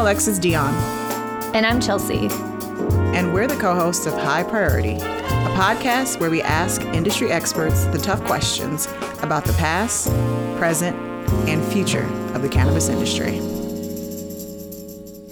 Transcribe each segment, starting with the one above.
Alexis Dion. And I'm Chelsea. And we're the co hosts of High Priority, a podcast where we ask industry experts the tough questions about the past, present, and future of the cannabis industry.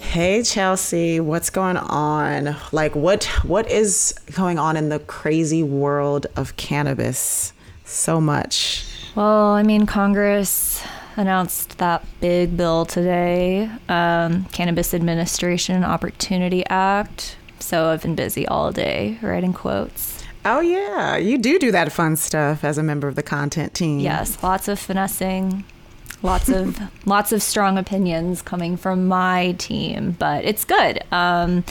Hey Chelsea, what's going on? Like what what is going on in the crazy world of cannabis? So much. Well, I mean Congress announced that big bill today, um, Cannabis Administration Opportunity Act. So I've been busy all day writing quotes. Oh yeah, you do do that fun stuff as a member of the content team. Yes, lots of finessing, lots of lots of strong opinions coming from my team, but it's good. Um,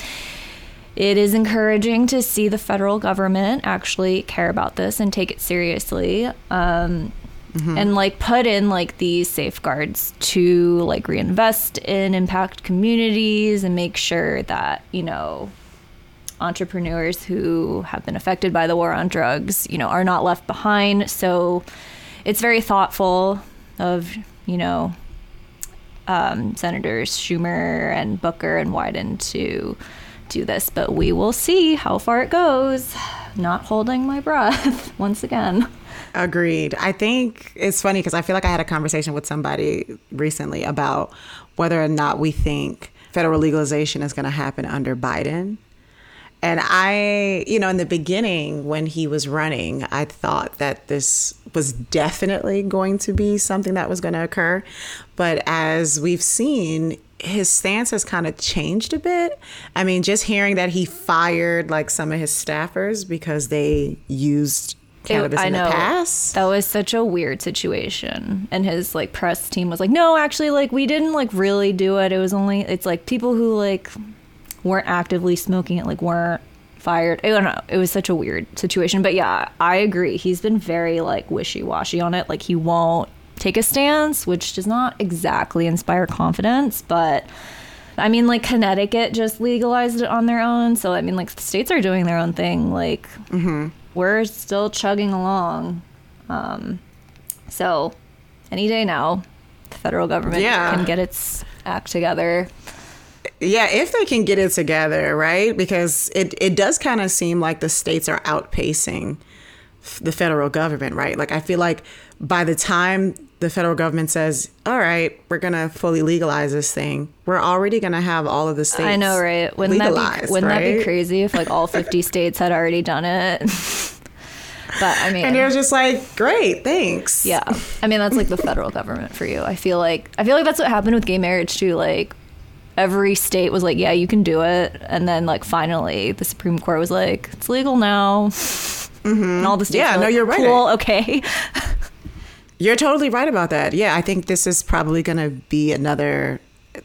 it is encouraging to see the federal government actually care about this and take it seriously. Um, mm-hmm. And like put in like these safeguards to like reinvest in impact communities and make sure that, you know, entrepreneurs who have been affected by the war on drugs, you know, are not left behind. So it's very thoughtful of you know, um, Senators Schumer and Booker and Wyden to do this, but we will see how far it goes. Not holding my breath once again. Agreed. I think it's funny because I feel like I had a conversation with somebody recently about whether or not we think federal legalization is going to happen under Biden. And I, you know, in the beginning when he was running, I thought that this was definitely going to be something that was going to occur. But as we've seen, his stance has kind of changed a bit. I mean, just hearing that he fired like some of his staffers because they used cannabis it, in the past. That was such a weird situation. And his like press team was like, "No, actually like we didn't like really do it. It was only it's like people who like weren't actively smoking it, like weren't fired. I don't know. It was such a weird situation. But yeah, I agree. He's been very like wishy washy on it. Like he won't take a stance, which does not exactly inspire confidence, but I mean, like Connecticut just legalized it on their own. So, I mean, like the states are doing their own thing. Like, mm-hmm. We're still chugging along. Um, so, any day now, the federal government yeah. can get its act together. Yeah, if they can get it together, right? Because it, it does kind of seem like the states are outpacing the federal government, right? Like, I feel like by the time the federal government says, all right, we're going to fully legalize this thing, we're already going to have all of the states. I know, right? Wouldn't, that be, wouldn't right? that be crazy if like all 50 states had already done it? but I mean, and you're just like, great, thanks. Yeah. I mean, that's like the federal government for you. I feel like, I feel like that's what happened with gay marriage too. Like, every state was like, yeah, you can do it. And then like finally the Supreme Court was like, it's legal now. Mm-hmm. And all the states yeah, no, like, you're right. Cool, okay. you're totally right about that. Yeah, I think this is probably going to be another,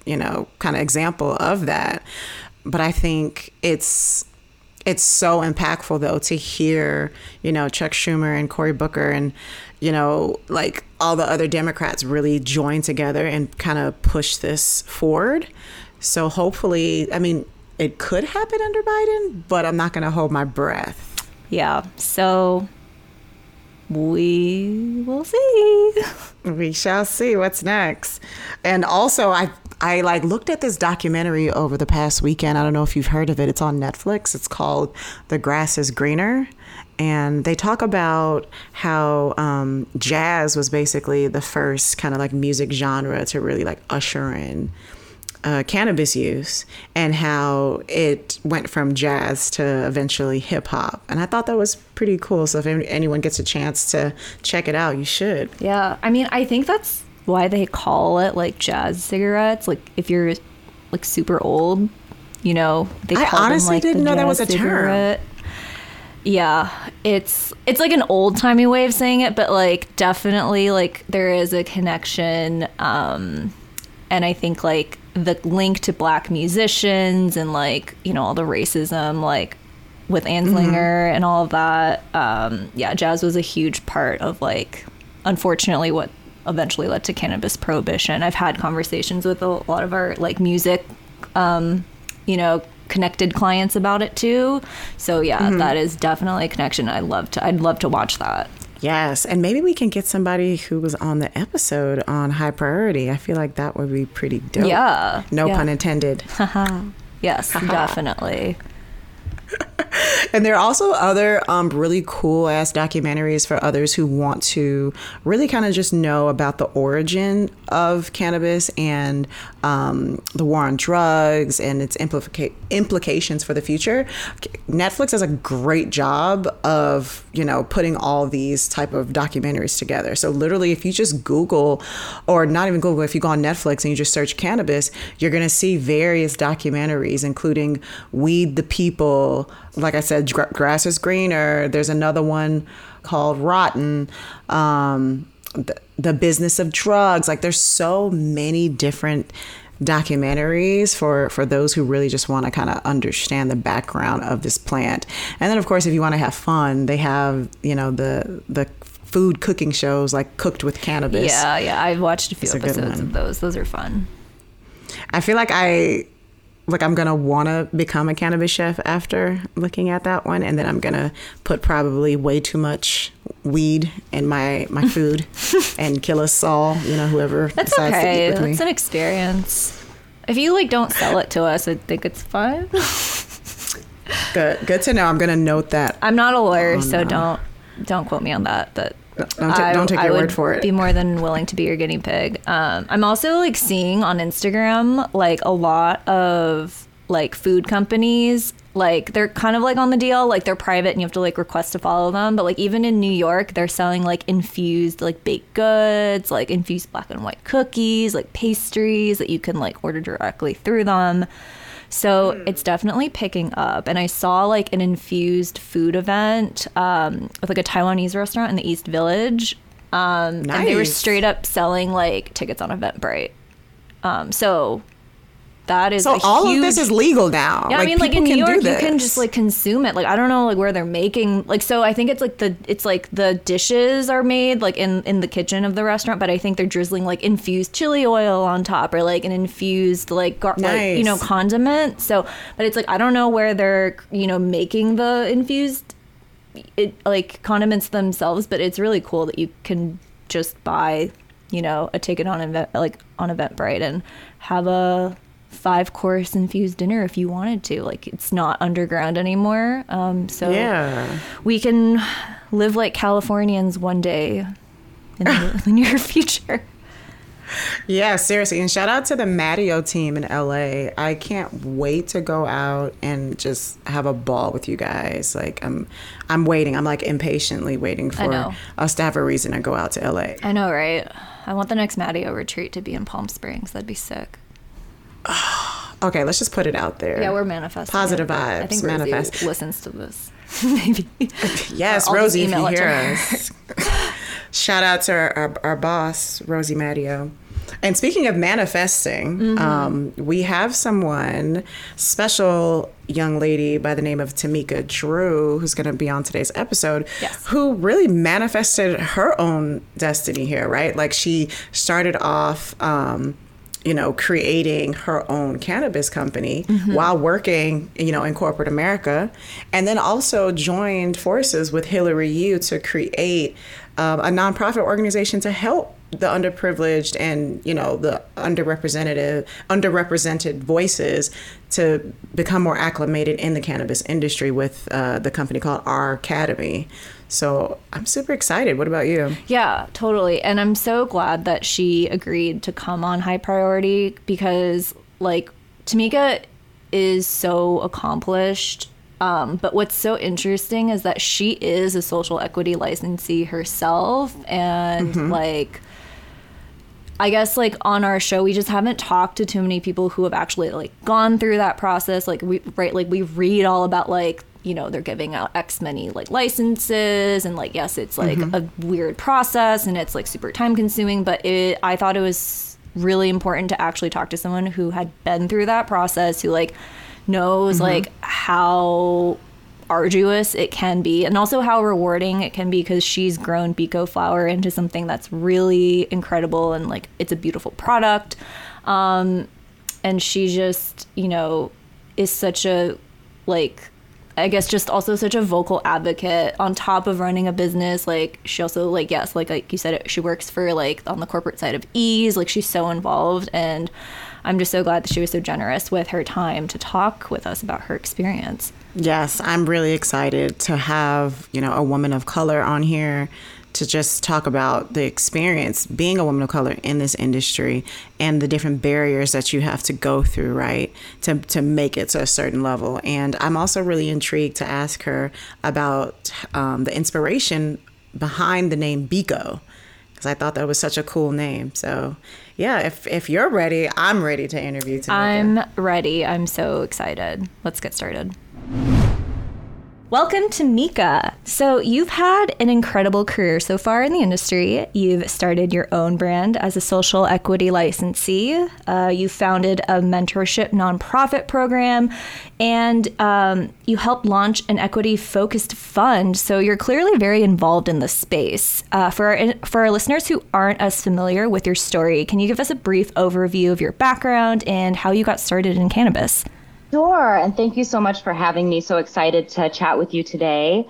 you know, kind of example of that. But I think it's it's so impactful though to hear, you know, Chuck Schumer and Cory Booker and you know, like all the other Democrats really join together and kind of push this forward. So hopefully, I mean, it could happen under Biden, but I'm not going to hold my breath. Yeah. So we will see. we shall see what's next. And also, I I like looked at this documentary over the past weekend. I don't know if you've heard of it. It's on Netflix. It's called The Grass is Greener and they talk about how um, jazz was basically the first kind of like music genre to really like usher in uh, cannabis use and how it went from jazz to eventually hip hop. And I thought that was pretty cool. So if anyone gets a chance to check it out, you should. Yeah. I mean, I think that's why they call it like jazz cigarettes. Like if you're like super old, you know, they call I honestly them, like, didn't know that was a cigarette. term. Yeah, it's it's like an old timey way of saying it, but like definitely like there is a connection. Um, and I think like the link to black musicians and like you know all the racism like with Anslinger mm-hmm. and all of that. Um, yeah, jazz was a huge part of like unfortunately what eventually led to cannabis prohibition. I've had conversations with a lot of our like music, um, you know, connected clients about it too. So yeah, mm-hmm. that is definitely a connection. I'd love to. I'd love to watch that. Yes, and maybe we can get somebody who was on the episode on high priority. I feel like that would be pretty dope. Yeah. No yeah. pun intended. Yes, definitely. And there are also other um, really cool ass documentaries for others who want to really kind of just know about the origin of cannabis and um, the war on drugs and its implica- implications for the future. Netflix does a great job of you know putting all these type of documentaries together. So literally, if you just Google, or not even Google, if you go on Netflix and you just search cannabis, you're gonna see various documentaries, including "Weed the People." Like I said, Gra- grass is greener. There's another one called Rotten. Um, the, the business of drugs. Like there's so many different documentaries for for those who really just want to kind of understand the background of this plant. And then of course if you want to have fun, they have, you know, the the food cooking shows like Cooked with Cannabis. Yeah, yeah. I've watched a few It's episodes one. of those. Those are fun. I feel like I like I'm gonna want to become a cannabis chef after looking at that one, and then I'm gonna put probably way too much weed in my my food and kill us all. You know, whoever That's decides to okay. eat with me. That's an experience. If you like don't sell it to us, I think it's fine. Good, good to know. I'm gonna note that. I'm not a lawyer, Oh, so no. don't don't quote me on that. But Don't, ta- don't take I your word for it. Be more than willing to be your guinea pig. Um, I'm also like seeing on Instagram like a lot of like food companies. Like they're kind of like on the deal, like they're private and you have to like request to follow them. But like even in New York, they're selling like infused like baked goods, like infused black and white cookies, like pastries that you can like order directly through them. So Hmm. it's definitely picking up. And I saw like an infused food event um, with like a Taiwanese restaurant in the East Village. Um, And they were straight up selling like tickets on Eventbrite. Um, so that is so a all huge, of this is legal now. yeah, I mean, like in New York, you can just like consume it. Like I don't know, like where they're making. Like so, I think it's like the it's like the dishes are made like in in the kitchen of the restaurant, but I think they're drizzling like infused chili oil on top or like an infused like gar- like you know condiment. So, but it's like I don't know where they're you know making the infused it like condiments themselves, but it's really cool that you can just buy you know a ticket on event like on Eventbrite and have a five course infused dinner if you wanted to like it's not underground anymore um so yeah. we can live like californians one day in the, the near future Yeah, seriously. And shout out to the Mattio team in LA. I can't wait to go out and just have a ball with you guys. Like I'm I'm waiting. I'm like impatiently waiting for us to have a reason to go out to LA. i know right i want the next mattio retreat to be in palm springs that'd be sick Okay, let's just put it out there. yeah we're manifesting Positive it, but i vibes, think Rosie manifest. listens to this maybe Yes, I'll Rosie, if you email it to hear us. Shout out to our, our, our boss, Rosie Mattio. And speaking of manifesting, Mm-hmm. um, we have someone, special young lady by the name of Tamika Drew, who's going to be on today's episode, Yes. who really manifested her own destiny here, right? Like she started off. Um, you know, creating her own cannabis company Mm-hmm. while working, you know, in corporate America, and then also joined forces with Hillary Yu to create um, a nonprofit organization to help the underprivileged and you know the underrepresented underrepresented voices to become more acclimated in the cannabis industry with uh, the company called R Academy. So I'm super excited. What about you? Yeah, totally. And I'm so glad that she agreed to come on High Priority because, like, Tamika is so accomplished. Um, but what's so interesting is that she is a social equity licensee herself. And, like, I guess like on our show, we just haven't talked to too many people who have actually like gone through that process. Like we right, like we read all about like you know they're giving out X many like licenses and like yes, it's like a weird process and it's like super time consuming. But it, I thought it was really important to actually talk to someone who had been through that process, who like knows like how arduous it can be and also how rewarding it can be because she's grown Biko flower into something that's really incredible and like it's a beautiful product. Um, and she just, you know, is such a like I guess just also such a vocal advocate on top of running a business. Like she also like yes, like like you said, she works for like on the corporate side of Eaze. Like she's so involved, and I'm just so glad that she was so generous with her time to talk with us about her experience. Yes, I'm really excited to have you know a woman of color on here to just talk about the experience being a woman of color in this industry and the different barriers that you have to go through, right, to, to make it to a certain level. And I'm also really intrigued to ask her about um, the inspiration behind the name Biko because I thought that was such a cool name. So, yeah, if, if you're ready, I'm ready to interview. I'm ready. I'm so excited. Let's get started. Welcome to Mika. So, you've had an incredible career so far in the industry. You've started your own brand as a social equity licensee. Uh, you founded a mentorship nonprofit program, and um, you helped launch an equity focused fund. So, you're clearly very involved in the space. Uh, for, our, for our listeners who aren't as familiar with your story, can you give us a brief overview of your background and how you got started in cannabis? Sure, and thank you so much for having me. So excited to chat with you today.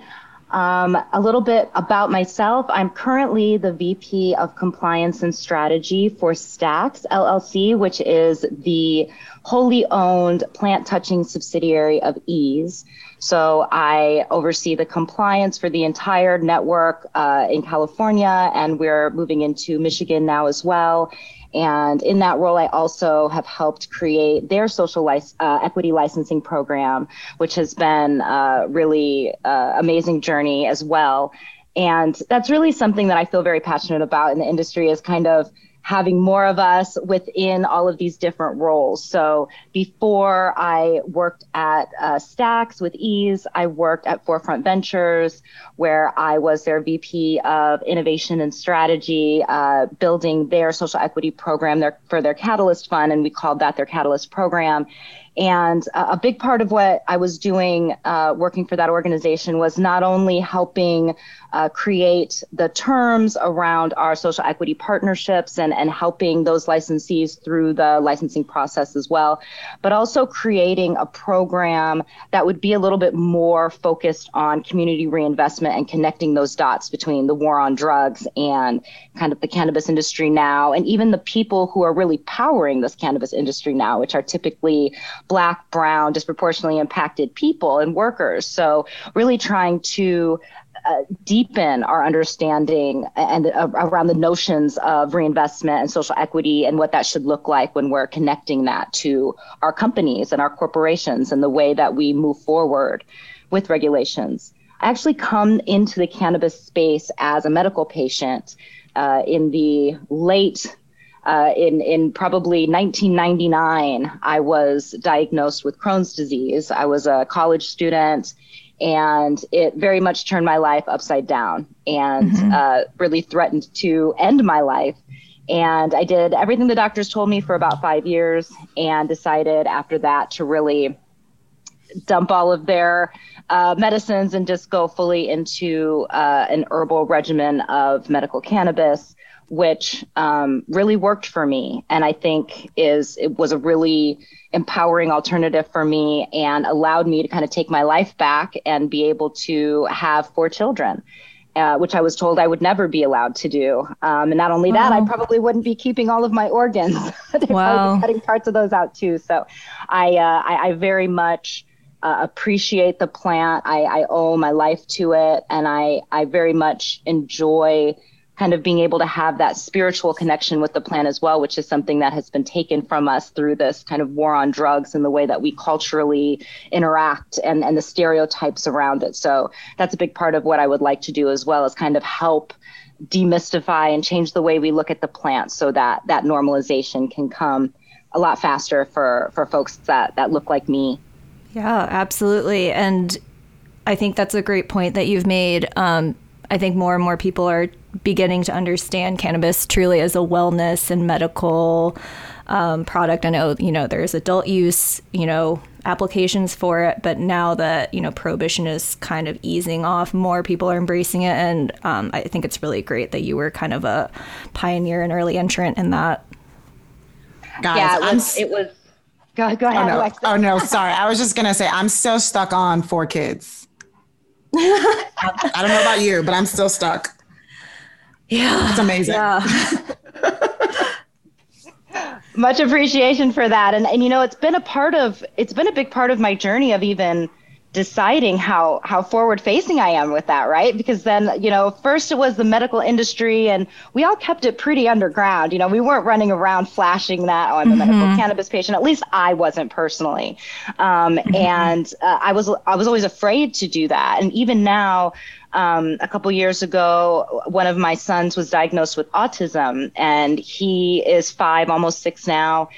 Um, a little bit about myself. I'm currently the VP of Compliance and Strategy for Stacks LLC, which is the wholly owned plant touching subsidiary of Eaze. So I oversee the compliance for the entire network uh, in California, and we're moving into Michigan now as well. And in that role, I also have helped create their social uh, equity licensing program, which has been a really uh, amazing journey as well. And that's really something that I feel very passionate about in the industry is kind of having more of us within all of these different roles. So before I worked at uh, Stacks with Eaze, I worked at Forefront Ventures, where I was their VP of Innovation and Strategy, uh, building their social equity program their, for their Catalyst Fund, and we called that their Catalyst program. And a big part of what I was doing uh, working for that organization was not only helping uh, create the terms around our social equity partnerships and, and helping those licensees through the licensing process as well, but also creating a program that would be a little bit more focused on community reinvestment and connecting those dots between the war on drugs and kind of the cannabis industry now, and even the people who are really powering this cannabis industry now, which are typically Black, Brown, disproportionately impacted people and workers. So, really trying to uh, deepen our understanding and uh, around the notions of reinvestment and social equity and what that should look like when we're connecting that to our companies and our corporations and the way that we move forward with regulations. I actually come into the cannabis space as a medical patient uh, in the late uh, in in probably 1999, I was diagnosed with Crohn's disease. I was a college student and it very much turned my life upside down and mm-hmm. uh, really threatened to end my life. And I did everything the doctors told me for about five years and decided after that to really dump all of their uh, medicines and just go fully into uh, an herbal regimen of medical cannabis which um, really worked for me and i think is it was a really empowering alternative for me and allowed me to kind of take my life back and be able to have four children uh, which I was told I would never be allowed to do. Um, and not only that, I probably wouldn't be keeping all of my organs. wow. cutting parts of those out too. So I, uh, I, I, very much uh, appreciate the plant. I, I owe my life to it. And I, I very much enjoy kind of being able to have that spiritual connection with the plant as well, which is something that has been taken from us through this kind of war on drugs and the way that we culturally interact and, and the stereotypes around it. So that's a big part of what I would like to do as well, is kind of help demystify and change the way we look at the plant so that that normalization can come a lot faster for, for folks that, that look like me. Yeah, absolutely. And I think that's a great point that you've made. Um, I think more and more people are beginning to understand cannabis truly as a wellness and medical um, product. I know, you know, there's adult use, you know, applications for it, but now that, you know, prohibition is kind of easing off, more people are embracing it. And um, I think it's really great that you were kind of a pioneer and early entrant in that. Guys, yeah, it was, it was Go, go ahead, oh, no. Alexa. Oh no, sorry. I was just gonna say I'm still stuck on four kids. I, I don't know about you, but I'm still stuck. Yeah. It's amazing. Yeah. much appreciation for that and and you know it's been a part of it's been a big part of my journey of even deciding how how forward facing I am with that, right? Because then, you know, first it was the medical industry and we all kept it pretty underground. You know, we weren't running around flashing that on the mm-hmm. medical cannabis patient. At least I wasn't personally. Um, mm-hmm. and uh, I was I was always afraid to do that. And even now um, a couple years ago, one of my sons was diagnosed with autism, and he is five, almost six now.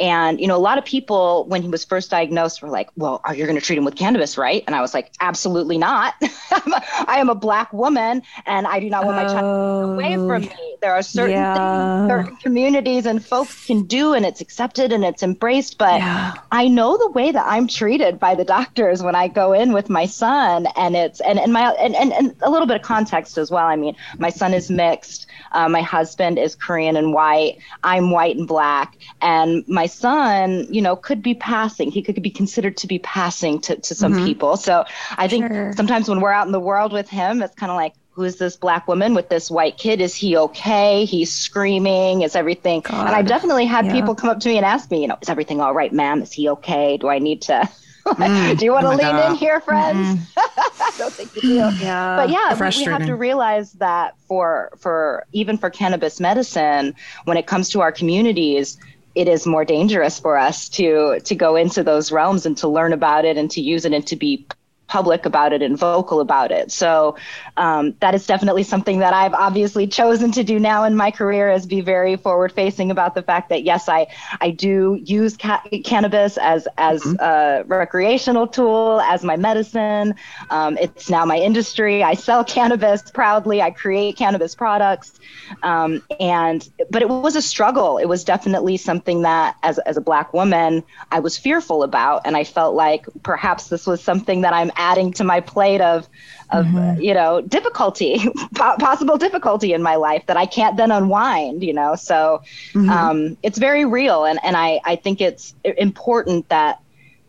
And, you know, a lot of people, when he was first diagnosed, were like, well, are you going to treat him with cannabis, right? And I was like, absolutely not. I am a black woman and I do not want my child away from oh, me. There are certain yeah. things certain communities and folks can do and it's accepted and it's embraced. But yeah. I know the way that I'm treated by the doctors when I go in with my son and it's, and, and my, and, and, and a little bit of context as well. I mean, my son is mixed. Uh, my husband is Korean and white. I'm white and black. And my son, you know, could be passing. He could be considered to be passing to, to some mm-hmm. people. So I think sure. sometimes when we're out in the world with him, it's kind of like, who is this black woman with this white kid? Is he okay? He's screaming. Is everything? God. And I've definitely had yeah. people come up to me and ask me, you know, is everything all right, ma'am? Is he okay? Do I need to? Mm. do you want to oh lean God. in here, friends? I don't think you do. Yeah, but yeah, we, we have to realize that for for even for cannabis medicine, when it comes to our communities, it is more dangerous for us to to go into those realms and to learn about it and to use it and to be public about it and vocal about it. So um, that is definitely something that I've obviously chosen to do now in my career is be very forward facing about the fact that yes, I I do use ca- cannabis as as mm-hmm. a recreational tool, as my medicine. Um, it's now my industry. I sell cannabis proudly. I create cannabis products, um, and but it was a struggle. It was definitely something that as as a black woman I was fearful about, and I felt like perhaps this was something that I'm adding to my plate of of mm-hmm. you know difficulty possible difficulty in my life that i can't then unwind you know so mm-hmm. um, it's very real and and i i think it's important that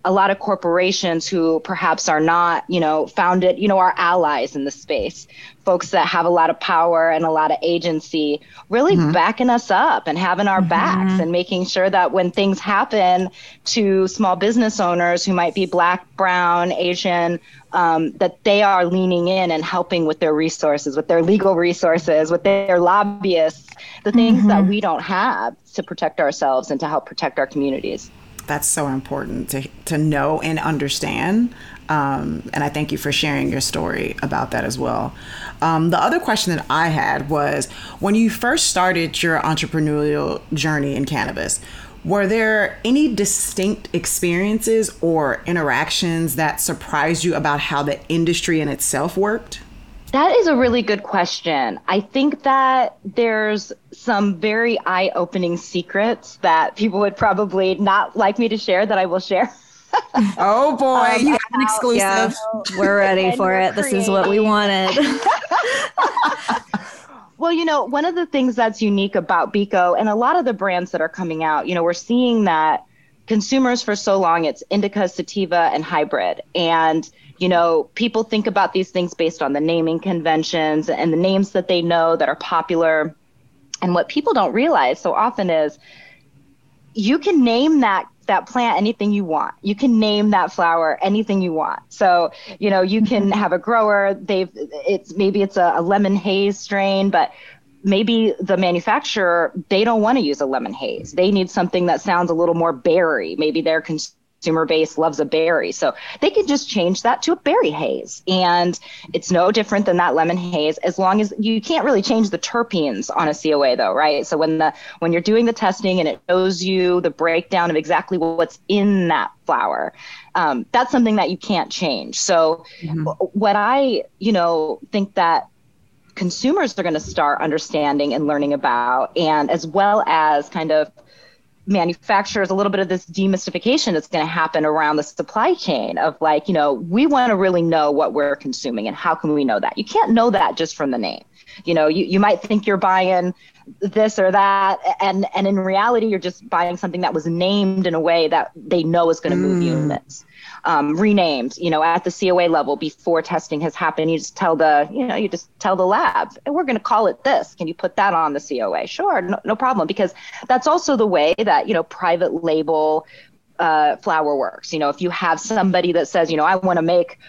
a lot of corporations who perhaps are not, you know, founded, you know, are allies in the space, folks that have a lot of power and a lot of agency, really mm-hmm. backing us up and having our mm-hmm. backs and making sure that when things happen to small business owners who might be black, brown, Asian, um, that they are leaning in and helping with their resources, with their legal resources, with their lobbyists, the things mm-hmm. that we don't have to protect ourselves and to help protect our communities that's so important to, to know and understand. Um, and I thank you for sharing your story about that as well. Um, the other question that I had was when you first started your entrepreneurial journey in cannabis, were there any distinct experiences or interactions that surprised you about how the industry in itself worked? That is a really good question. I think that there's some very eye opening secrets that people would probably not like me to share that I will share. oh boy, um, you have an exclusive. Yeah, we're ready for it. This is what we wanted. well, you know, one of the things that's unique about Biko and a lot of the brands that are coming out, you know, we're seeing that consumers for so long it's indica, sativa, and hybrid. And you know, people think about these things based on the naming conventions and the names that they know that are popular. And what people don't realize so often is you can name that that plant anything you want. You can name that flower anything you want. So, you know, you can mm-hmm. have a grower, they've it's maybe it's a, a lemon haze strain, but maybe the manufacturer they don't want to use a lemon haze. They need something that sounds a little more berry. Maybe they're cons- consumer base loves a berry. So they could just change that to a berry haze. And it's no different than that lemon haze as long as you can't really change the terpenes on a COA though, right? So when the when you're doing the testing and it shows you the breakdown of exactly what's in that flower, um, that's something that you can't change. So mm-hmm. what I, you know, think that consumers are going to start understanding and learning about and as well as kind of manufacturers a little bit of this demystification that's going to happen around the supply chain of like you know we want to really know what we're consuming and how can we know that? You can't know that just from the name. You know you, you might think you're buying this or that and and in reality you're just buying something that was named in a way that they know is going to move mm. units um, renamed you know at the coa level before testing has happened you just tell the you know you just tell the lab and we're going to call it this can you put that on the coa sure no, no problem because that's also the way that you know private label uh, flower works. You know, if you have somebody that says, you know, I want to make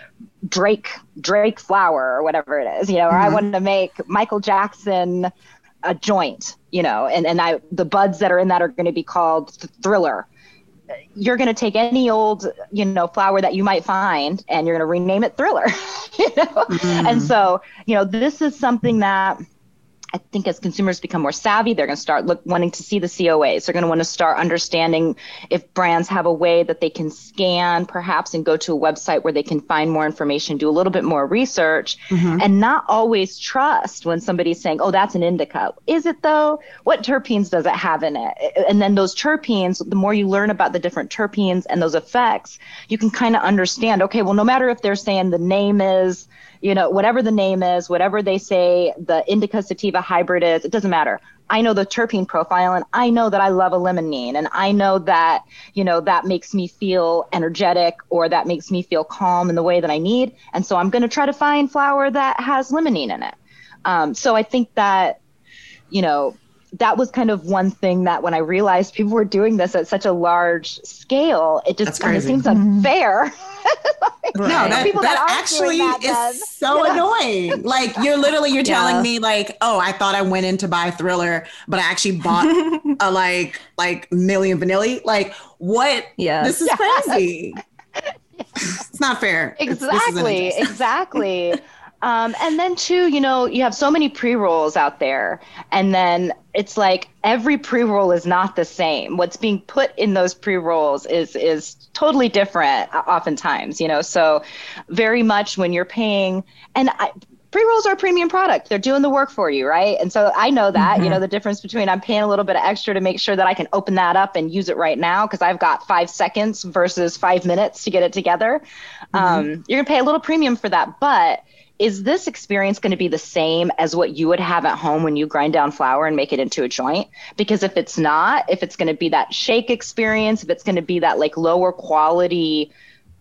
Drake Drake flour or whatever it is, you know, or mm-hmm. I want to make Michael Jackson a joint, you know, and and I the buds that are in that are going to be called Thriller. You're going to take any old, you know, flower that you might find, and you're going to rename it Thriller. you know, mm-hmm. and so you know, this is something that I think as consumers become more savvy, they're going to start look, wanting to see the COAs. They're going to want to start understanding if brands have a way that they can scan perhaps and go to a website where they can find more information, do a little bit more research, mm-hmm. and not always trust when somebody's saying, oh, that's an indica. Is it though? What terpenes does it have in it? And then those terpenes, the more you learn about the different terpenes and those effects, you can kind of understand, okay, well, no matter if they're saying the name is, you know, whatever the name is, whatever they say the indica sativa hybrid is, it doesn't matter. I know the terpene profile and I know that I love a limonene and I know that, you know, that makes me feel energetic or that makes me feel calm in the way that I need. And so I'm going to try to find flower that has limonene in it. Um, so I think that, you know, that was kind of one thing that when I realized people were doing this at such a large scale, it just kind of seems mm-hmm. unfair. No, that, that, that actually that is then. so yeah. annoying. Like you're literally you're yeah. telling me like, oh, I thought I went in to buy Thriller, but I actually bought a like like Million Vanilli. Like what? Yeah, this is crazy. it's not fair. Exactly. exactly. Um, and then too, you know, you have so many pre-rolls out there, and then it's like every pre-roll is not the same. What's being put in those pre-rolls is is totally different, oftentimes. You know, so very much when you're paying, and I, pre-rolls are a premium product they're doing the work for you right and so i know that mm-hmm. you know the difference between i'm paying a little bit of extra to make sure that i can open that up and use it right now because i've got five seconds versus five minutes to get it together mm-hmm. um, you're going to pay a little premium for that but is this experience going to be the same as what you would have at home when you grind down flower and make it into a joint? Because if it's not, if it's going to be that shake experience, if it's going to be that like lower quality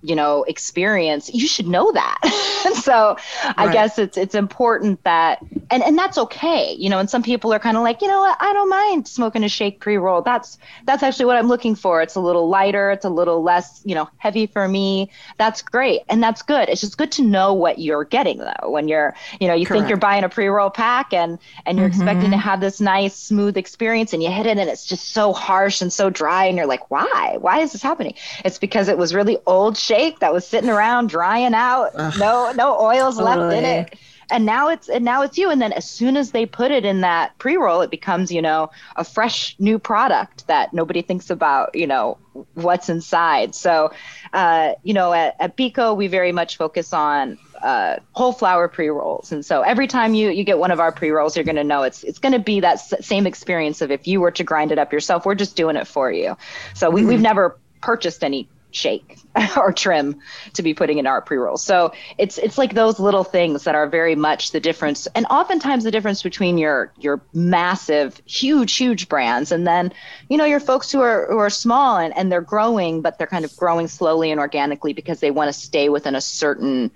you know experience you should know that. So right. i guess it's it's important that and and that's okay you know and some people are kind of like you know what? I don't mind smoking a shake pre-roll. That's that's actually what i'm looking for. It's a little lighter it's a little less you know heavy for me. That's great and that's good. It's just good to know what you're getting though when you're you know you Correct. think you're buying a pre-roll pack and and you're mm-hmm. expecting to have this nice smooth experience and you hit it and it's just so harsh and so dry and you're like why? Why is this happening? It's because it was really old shake shake that was sitting around drying out. Ugh. No, no oils totally. left in it. And now it's and now it's you. And then as soon as they put it in that pre-roll, it becomes, you know, a fresh new product that nobody thinks about, you know, what's inside. So uh, you know, at, at Biko, we very much focus on uh, whole flower pre rolls, and so every time you you get one of our pre rolls, you're going to know it's it's going to be that s- same experience of if you were to grind it up yourself. We're just doing it for you. So we, mm-hmm. we've never purchased any shake or trim to be putting in our pre-rolls. So it's it's like those little things that are very much the difference and oftentimes the difference between your your massive, huge, huge brands and then, you know, your folks who are who are small and, and they're growing, but they're kind of growing slowly and organically because they want to stay within a certain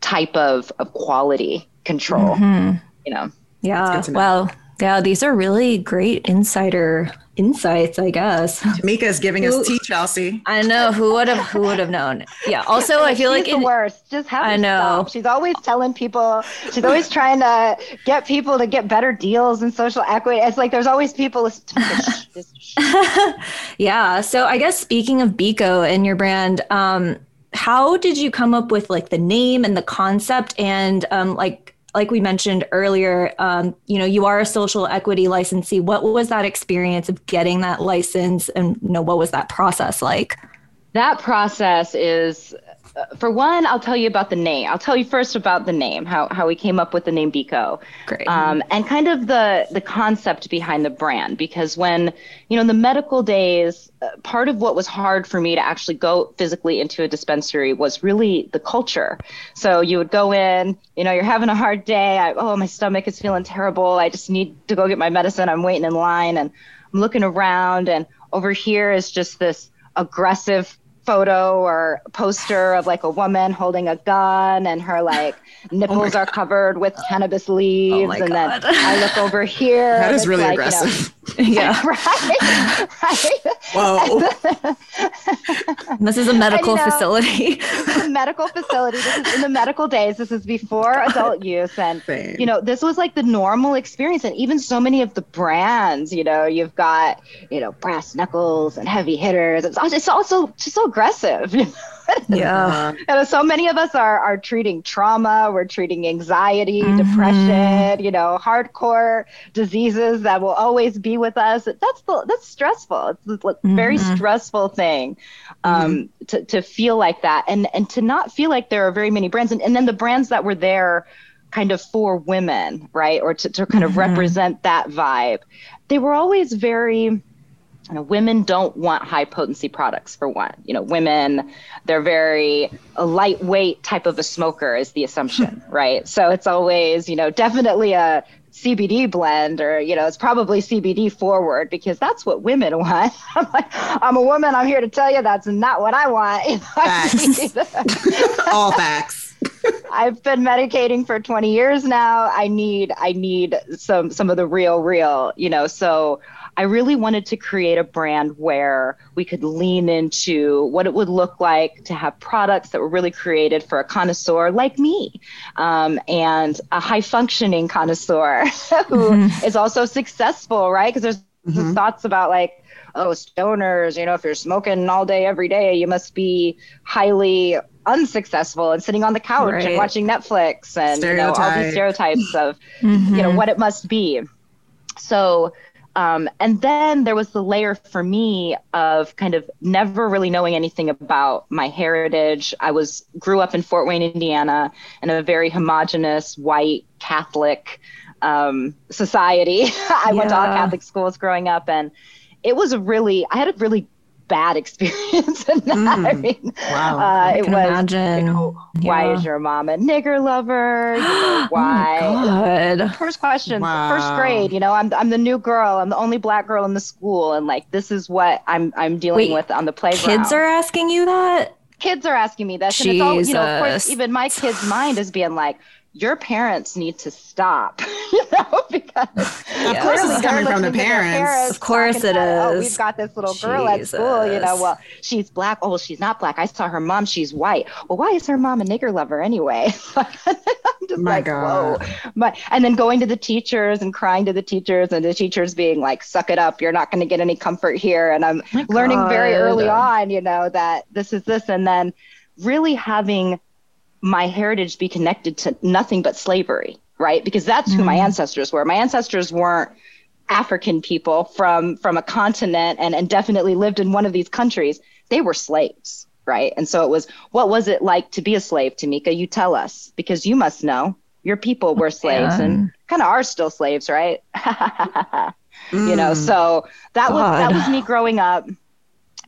type of, of quality control. Mm-hmm. You know. Yeah. Well, yeah, these are really great insider insights, I guess. Tamika is giving who, us tea, Chelsea. I know who would have who would have known. Yeah. Also, I feel she's like the worst. Just have I know. Stop. She's always telling people. She's always trying to get people to get better deals and social equity. It's like there's always people. yeah. So I guess speaking of Biko and your brand, um, how did you come up with like the name and the concept and um, like like we mentioned earlier, um, you know, you are a social equity licensee. What was that experience of getting that license, and you know, what was that process like? That process is for one, I'll tell you about the name. I'll tell you first about the name, how, how we came up with the name Biko. Great. Um, and kind of the, the concept behind the brand. Because when, you know, in the medical days, uh, part of what was hard for me to actually go physically into a dispensary was really the culture. So you would go in, you know, you're having a hard day. I, oh, my stomach is feeling terrible. I just need to go get my medicine. I'm waiting in line and I'm looking around. And over here is just this aggressive photo or poster of like a woman holding a gun and her like oh nipples oh are covered with cannabis oh leaves oh and God. then i look over here that is really like, aggressive you know, yeah right? Right? Whoa. This is a medical and, you know, facility. a medical facility. This is in the medical days. This is before adult use. And Same. you know this was like the normal experience. And even so many of the brands you know you've got you know brass knuckles and heavy hitters. It's also, it's also just so aggressive. yeah. and so many of us are are treating trauma, we're treating anxiety, mm-hmm. depression, you know, hardcore diseases that will always be with us. That's the that's stressful. It's a mm-hmm. very stressful thing um, mm-hmm. to to feel like that and and to not feel like there are very many brands and, and then the brands that were there kind of for women, right? Or to, to kind of mm-hmm. represent that vibe. They were always very you know, women don't want high potency products for one. You know, women, they're very a lightweight type of a smoker is the assumption, right? So it's always, you know, definitely a CBD blend or, you know, it's probably CBD forward because that's what women want. I'm like, I'm a woman. I'm here to tell you that's not what I want. Facts. All facts. I've been medicating for 20 years now. I need, I need some, some of the real, real, you know, so I really wanted to create a brand where we could lean into what it would look like to have products that were really created for a connoisseur like me um, and a high functioning connoisseur who mm-hmm. is also successful, right? Because there's mm-hmm. thoughts about like, oh, stoners, you know, if you're smoking all day, every day, you must be highly unsuccessful and sitting on the couch right. and watching Netflix and you know, all these stereotypes of, mm-hmm. you know, what it must be. So um, and then there was the layer for me of kind of never really knowing anything about my heritage. I was grew up in Fort Wayne, Indiana, in a very homogenous white Catholic um, society. I yeah. went to all Catholic schools growing up, and it was a really I had a really bad experience in that. Mm. I mean, wow. Uh, it was, imagine. You know, yeah. why is your mom a nigger lover? You know, why? oh God. First question, wow. first grade. You know, I'm I'm the new girl. I'm the only black girl in the school, and like this is what I'm I'm dealing Wait, with on the playground. Kids are asking you that. Kids are asking me this, and it's all you know. Of course, even my kid's mind is being like, your parents need to stop, you know, because of course it's coming from the parents. parents. Of course it about, is. Oh, we've got this little girl Jesus. at school, you know. Well, she's black. Oh, she's not black. I saw her mom. She's white. Well, why is her mom a nigger lover anyway? I'm just My like, God. whoa. But and then going to the teachers and crying to the teachers, and the teachers being like, "Suck it up. You're not going to get any comfort here." And I'm My learning God. very early on, you know, that this is this, and then really having my heritage be connected to nothing but slavery, right? Because that's mm-hmm. who my mm-hmm. ancestors were. My ancestors weren't African people from from a continent and, and definitely lived in one of these countries. They were slaves, right? And so it was, what was it like to be a slave, Tamika? You tell us, because you must know. Your people were slaves yeah. and kind of are still slaves, right? mm. You know, mm. so that God. was that was me growing up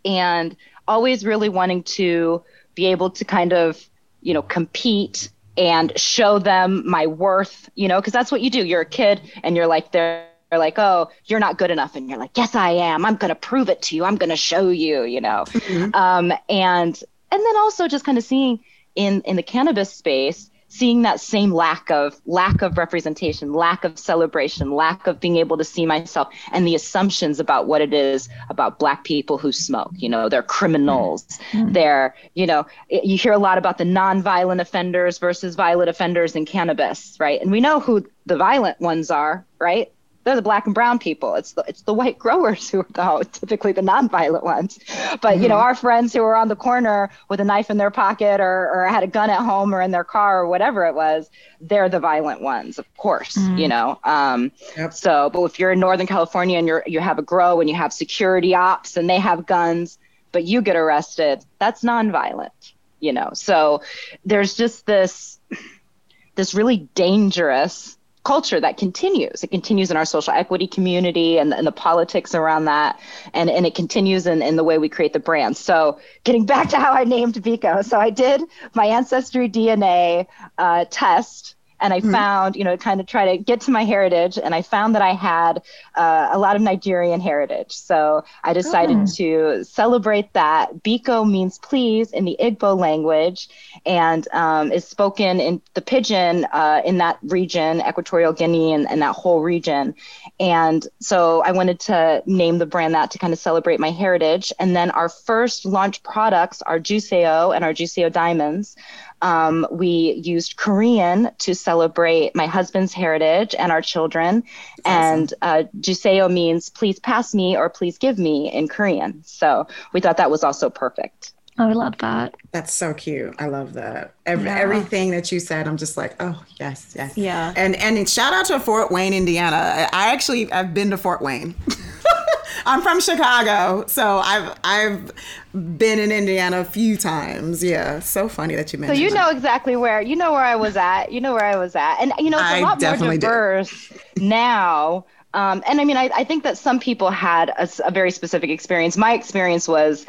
and always really wanting to be able to kind of you know, compete and show them my worth, you know, because that's what you do. You're a kid and you're like, they're like, oh, you're not good enough. And you're like, yes, I am. I'm going to prove it to you. I'm going to show you, you know. Mm-hmm. Um, and, and then also just kind of seeing in, in the cannabis space, seeing that same lack of lack of representation lack of celebration lack of being able to see myself and the assumptions about what it is about black people who smoke you know they're criminals. Mm-hmm. they're you know you hear a lot about the non-violent offenders versus violent offenders in cannabis right? And we know who the violent ones are right they're the black and brown people. It's the it's the white growers who are the, typically the nonviolent ones. But mm-hmm. you know, mm-hmm. our friends who were on the corner with a knife in their pocket or or had a gun at home or in their car or whatever it was, they're the violent ones, of course. Mm-hmm. You know. Um, yep. So, but if you're in Northern California and you're you have a grow and you have security ops and they have guns, but you get arrested, that's nonviolent you know. So there's just this this really dangerous culture that continues. It continues in our social equity community and, and the politics around that. And, and it continues in, in the way we create the brand. So getting back to how I named Biko. So I did my ancestry DNA uh, test and I mm-hmm. found, you know, kind of try to get to my heritage, and I found that I had uh, a lot of Nigerian heritage. So I decided oh. to celebrate that. Biko means please in the Igbo language, and um, is spoken in the pidgin uh, in that region, Equatorial Guinea, and, and that whole region. And so I wanted to name the brand that to kind of celebrate my heritage. And then our first launch products are Juseo and our Juseo Diamonds. Um, we used Korean to celebrate my husband's heritage and our children. That's and awesome. uh, Juseo means please pass me or please give me in Korean. So we thought that was also perfect. Oh, I love that. That's so cute. I love that. Every, yeah. Everything that you said, I'm just like, oh yes, yes. Yeah. And and shout out to Fort Wayne, Indiana. I actually I've been to Fort Wayne. I'm from Chicago, so I've I've been in Indiana a few times. Yeah, so funny that you mentioned. So you that. know exactly where you know where I was at. You know where I was at, and you know it's a I lot more diverse now. Um, and I mean, I, I think that some people had a, a very specific experience. My experience was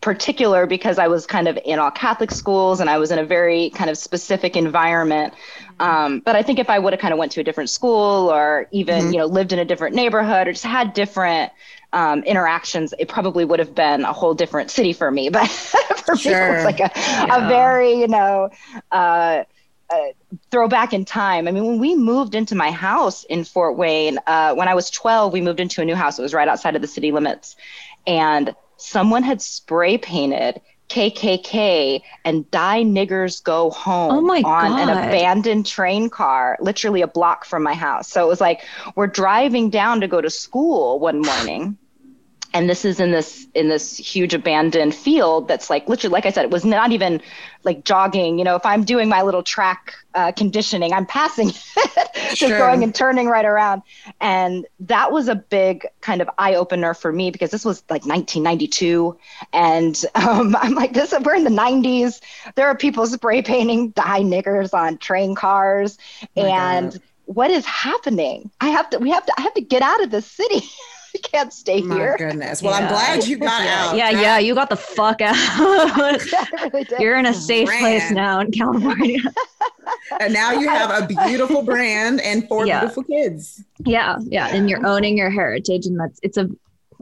particular because I was kind of in all Catholic schools and I was in a very kind of specific environment. Um, but I think if I would have kind of went to a different school or even mm-hmm. you know lived in a different neighborhood or just had different um, interactions, it probably would have been a whole different city for me. But for sure. me, it was like a, yeah. a very you know. Uh, uh, throw back in time. I mean, when we moved into my house in Fort Wayne, uh, when I was 12, we moved into a new house. It was right outside of the city limits. And someone had spray painted KKK and Die Niggers Go Home oh my on God. an abandoned train car, literally a block from my house. So it was like we're driving down to go to school one morning and this is in this in this huge abandoned field that's like literally like i said it was not even like jogging. You know if i'm doing my little track uh, conditioning i'm passing just sure. going and turning right around. And that was a big kind of eye opener for me because this was like 1992 and um, i'm like this we're in the 90s there are people spray painting die niggers on train cars. Oh and God. what is happening? I have to we have to i have to get out of this city I can't stay here. My here. goodness. Well, yeah. I'm glad you got out. Yeah, yeah, you got the fuck out. really You're in a safe brand. place now in California. and now you have a beautiful brand and four yeah. beautiful kids. Yeah, yeah, and you're owning your heritage, and that's it's a.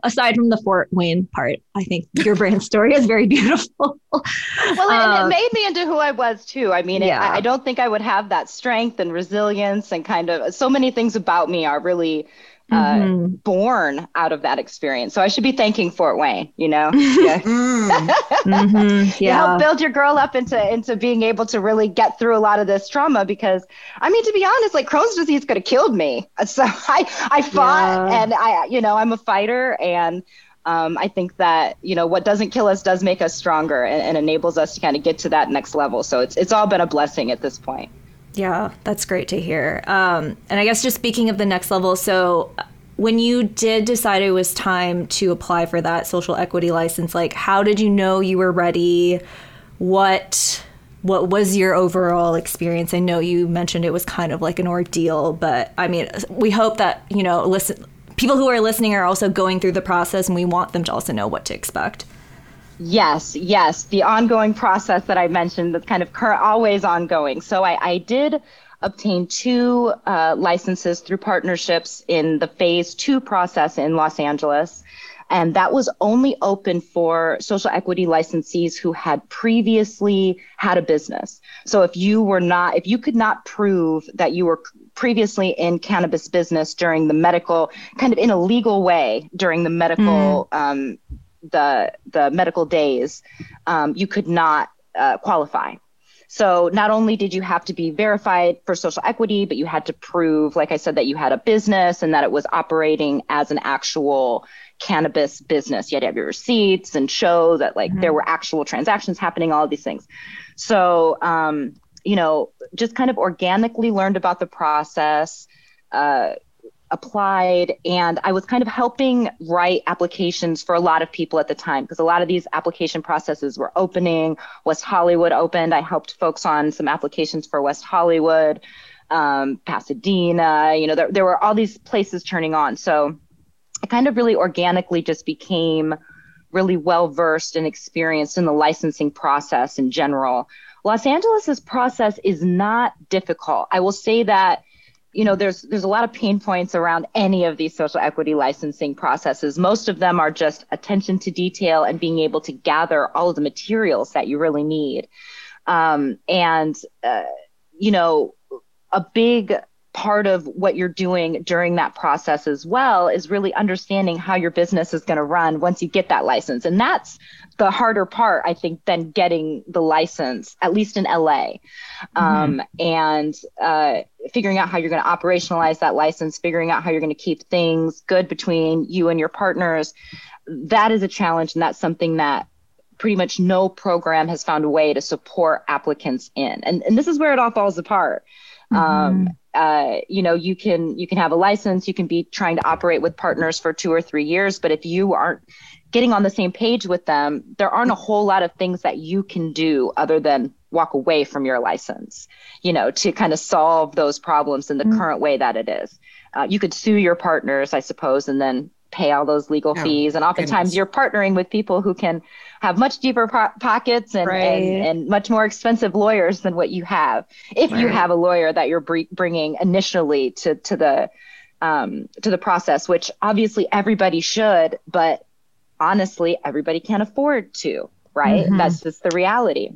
Aside from the Fort Wayne part, I think your brand story is very beautiful. well, and it um, made me into who I was too. I mean, yeah. it, I don't think I would have that strength and resilience and kind of so many things about me are really uh, mm-hmm. born out of that experience. So I should be thanking Fort Wayne, you know? Yeah. mm-hmm. yeah. help build your girl up into into being able to really get through a lot of this trauma because I mean to be honest, like Crohn's disease could have killed me. So I I fought yeah. and I you know, I'm a fighter and um, I think that you know what doesn't kill us does make us stronger and, and enables us to kind of get to that next level. So it's it's all been a blessing at this point. Yeah, that's great to hear. Um, and I guess just speaking of the next level, so when you did decide it was time to apply for that social equity license, like how did you know you were ready? What what was your overall experience? I know you mentioned it was kind of like an ordeal, but I mean, we hope that you know, listen, people who are listening are also going through the process, and we want them to also know what to expect. Yes, yes. The ongoing process that I mentioned that's kind of cur- always ongoing. So I, I did obtain two uh, licenses through partnerships in the phase two process in Los Angeles. And that was only open for social equity licensees who had previously had a business. So if you were not, if you could not prove that you were previously in cannabis business during the medical, kind of in a legal way during the medical mm. um, the the medical days, um, you could not uh, qualify. So not only did you have to be verified for social equity, but you had to prove, like I said, that you had a business and that it was operating as an actual cannabis business. You had to have your receipts and show that like mm-hmm. there were actual transactions happening, all of these things. So um, you know, just kind of organically learned about the process. Uh, applied and I was kind of helping write applications for a lot of people at the time because a lot of these application processes were opening. West Hollywood opened. I helped folks on some applications for West Hollywood, um, Pasadena. You know, there, there were all these places turning on. So I kind of really organically just became really well versed and experienced in the licensing process in general. Los Angeles's process is not difficult. I will say that you know there's there's a lot of pain points around any of these social equity licensing processes. Most of them are just attention to detail and being able to gather all of the materials that you really need. Um, and uh, you know a big part of what you're doing during that process as well is really understanding how your business is going to run once you get that license and that's the harder part, I think, than getting the license, at least in LA, um, mm-hmm. and uh, figuring out how you're going to operationalize that license, figuring out how you're going to keep things good between you and your partners. That is a challenge, and that's something that pretty much no program has found a way to support applicants in. And, and this is where it all falls apart. Mm-hmm. Um, uh, you know, you can you can have a license, you can be trying to operate with partners for two or three years, but if you aren't getting on the same page with them, there aren't a whole lot of things that you can do other than walk away from your license, you know, to kind of solve those problems in the mm-hmm. current way that it is. Uh, you could sue your partners, I suppose, and then pay all those legal oh, fees. And oftentimes goodness. you're partnering with people who can have much deeper po- pockets and, right. and, and, much more expensive lawyers than what you have. If right. you have a lawyer that you're br- bringing initially to, to the, um, to the process, which obviously everybody should, but honestly, everybody can't afford to, right? Mm-hmm. That's just the reality.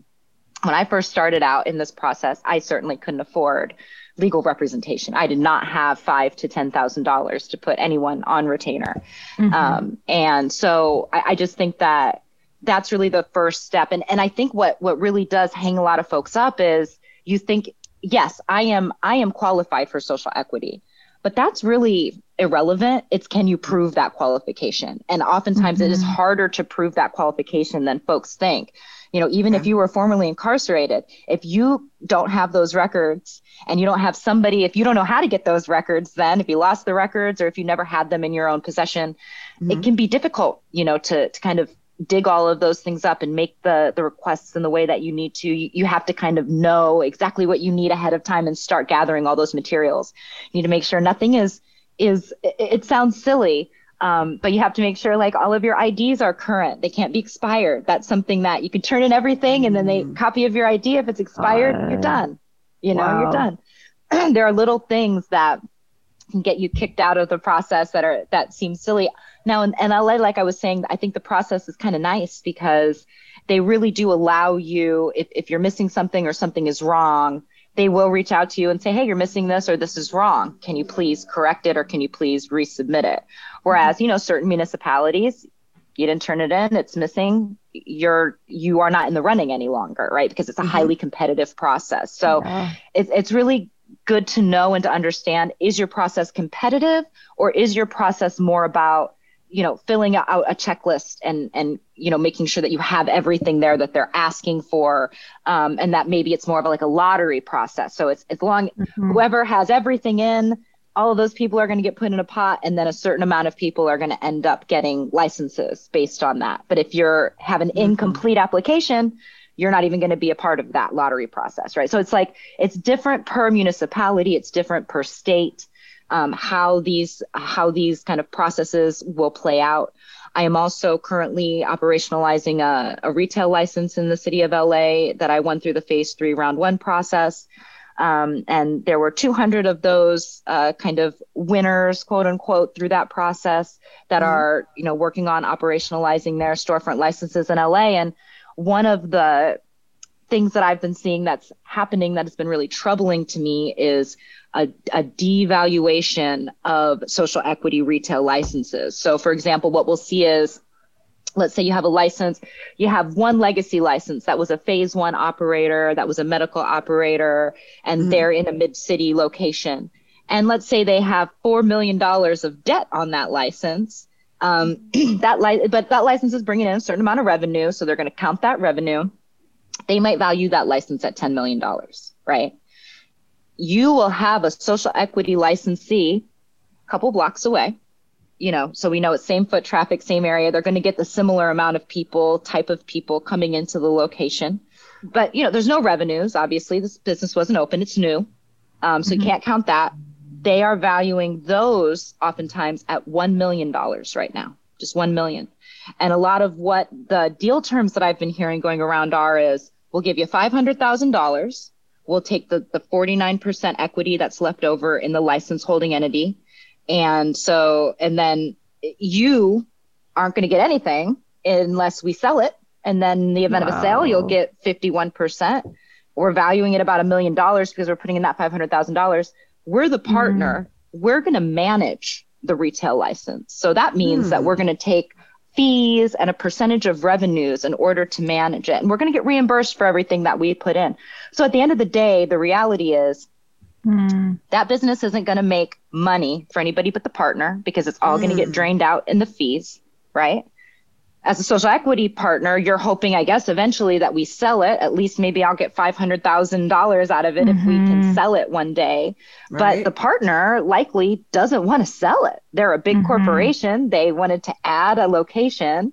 When I first started out in this process, I certainly couldn't afford legal representation. I did not have five to ten thousand dollars to put anyone on retainer, mm-hmm. um, and so I, I just think that that's really the first step. And and I think what what really does hang a lot of folks up is you think, yes, I am I am qualified for social equity, but that's really irrelevant. It's can you prove that qualification? And oftentimes mm-hmm. it is mm-hmm. harder to prove that qualification than folks think. You know, even if you were formerly incarcerated, if you don't have those records and you don't have somebody, if you don't know how to get those records, then if you lost the records or if you never had them in your own possession, mm-hmm. it can be difficult, you know, to, to kind of dig all of those things up and make the the requests in the way that you need to you, you have to kind of know exactly what you need ahead of time and start gathering all those materials you need to make sure nothing is is it, it sounds silly um, but you have to make sure like all of your IDs are current. They can't be expired. That's something that you can turn in everything and then they mm. copy of your ID. If it's expired, uh, you're done. You know, wow. you're done. there are little things that can get you kicked out of the process that are that seem silly. Now in, in LA, like I was saying, I think the process is kind of nice because they really do allow you, if, if you're missing something or something is wrong, they will reach out to you and say, hey, you're missing this or this is wrong. Can you please correct it or can you please resubmit it? Whereas, you know, certain municipalities, you didn't turn it in, it's missing, you're you are not in the running any longer, right? Because it's a mm-hmm. highly competitive process. So yeah. it's it's really good to know and to understand is your process competitive or is your process more about you know filling out a checklist and and you know making sure that you have everything there that they're asking for um, and that maybe it's more of like a lottery process so it's as long mm-hmm. whoever has everything in all of those people are going to get put in a pot and then a certain amount of people are going to end up getting licenses based on that but if you're have an mm-hmm. incomplete application you're not even going to be a part of that lottery process right so it's like it's different per municipality it's different per state um, how these how these kind of processes will play out. I am also currently operationalizing a, a retail license in the city of LA that I went through the phase three round one process. Um, and there were 200 of those uh, kind of winners, quote unquote, through that process that mm-hmm. are, you know, working on operationalizing their storefront licenses in LA. And one of the things that I've been seeing that's happening that has been really troubling to me is a, a, devaluation of social equity retail licenses. So, for example, what we'll see is let's say you have a license, you have one legacy license that was a phase one operator, that was a medical operator, and mm-hmm. they're in a mid city location. And let's say they have $4 million of debt on that license. Um, that li- but that license is bringing in a certain amount of revenue. So they're going to count that revenue. They might value that license at $10 million, right? you will have a social equity licensee a couple blocks away. You know, so we know it's same foot traffic, same area. They're going to get the similar amount of people, type of people coming into the location. But you know, there's no revenues. Obviously, this business wasn't open; it's new, um, so mm-hmm. you can't count that. They are valuing those oftentimes at one million dollars right now, just one million. And a lot of what the deal terms that I've been hearing going around are is we'll give you $500,000. We'll take the, the 49% equity that's left over in the license holding entity. And so, and then you aren't going to get anything unless we sell it. And then in the event wow. of a sale, you'll get 51%. We're valuing it about a million dollars because we're putting in that $500,000. We're the partner. Mm. We're going to manage the retail license. So that means mm. that we're going to take fees and a percentage of revenues in order to manage it. And we're going to get reimbursed for everything that we put in. So at the end of the day, the reality is mm. that business isn't going to make money for anybody but the partner because it's all mm. going to get drained out in the fees, right? As a social equity partner, you're hoping, I guess, eventually that we sell it. At least maybe I'll get $500,000 out of it mm-hmm. if we can mm-hmm. sell it one day. Right. But the partner likely doesn't want to sell it. They're a big mm-hmm. corporation. They wanted to add a location.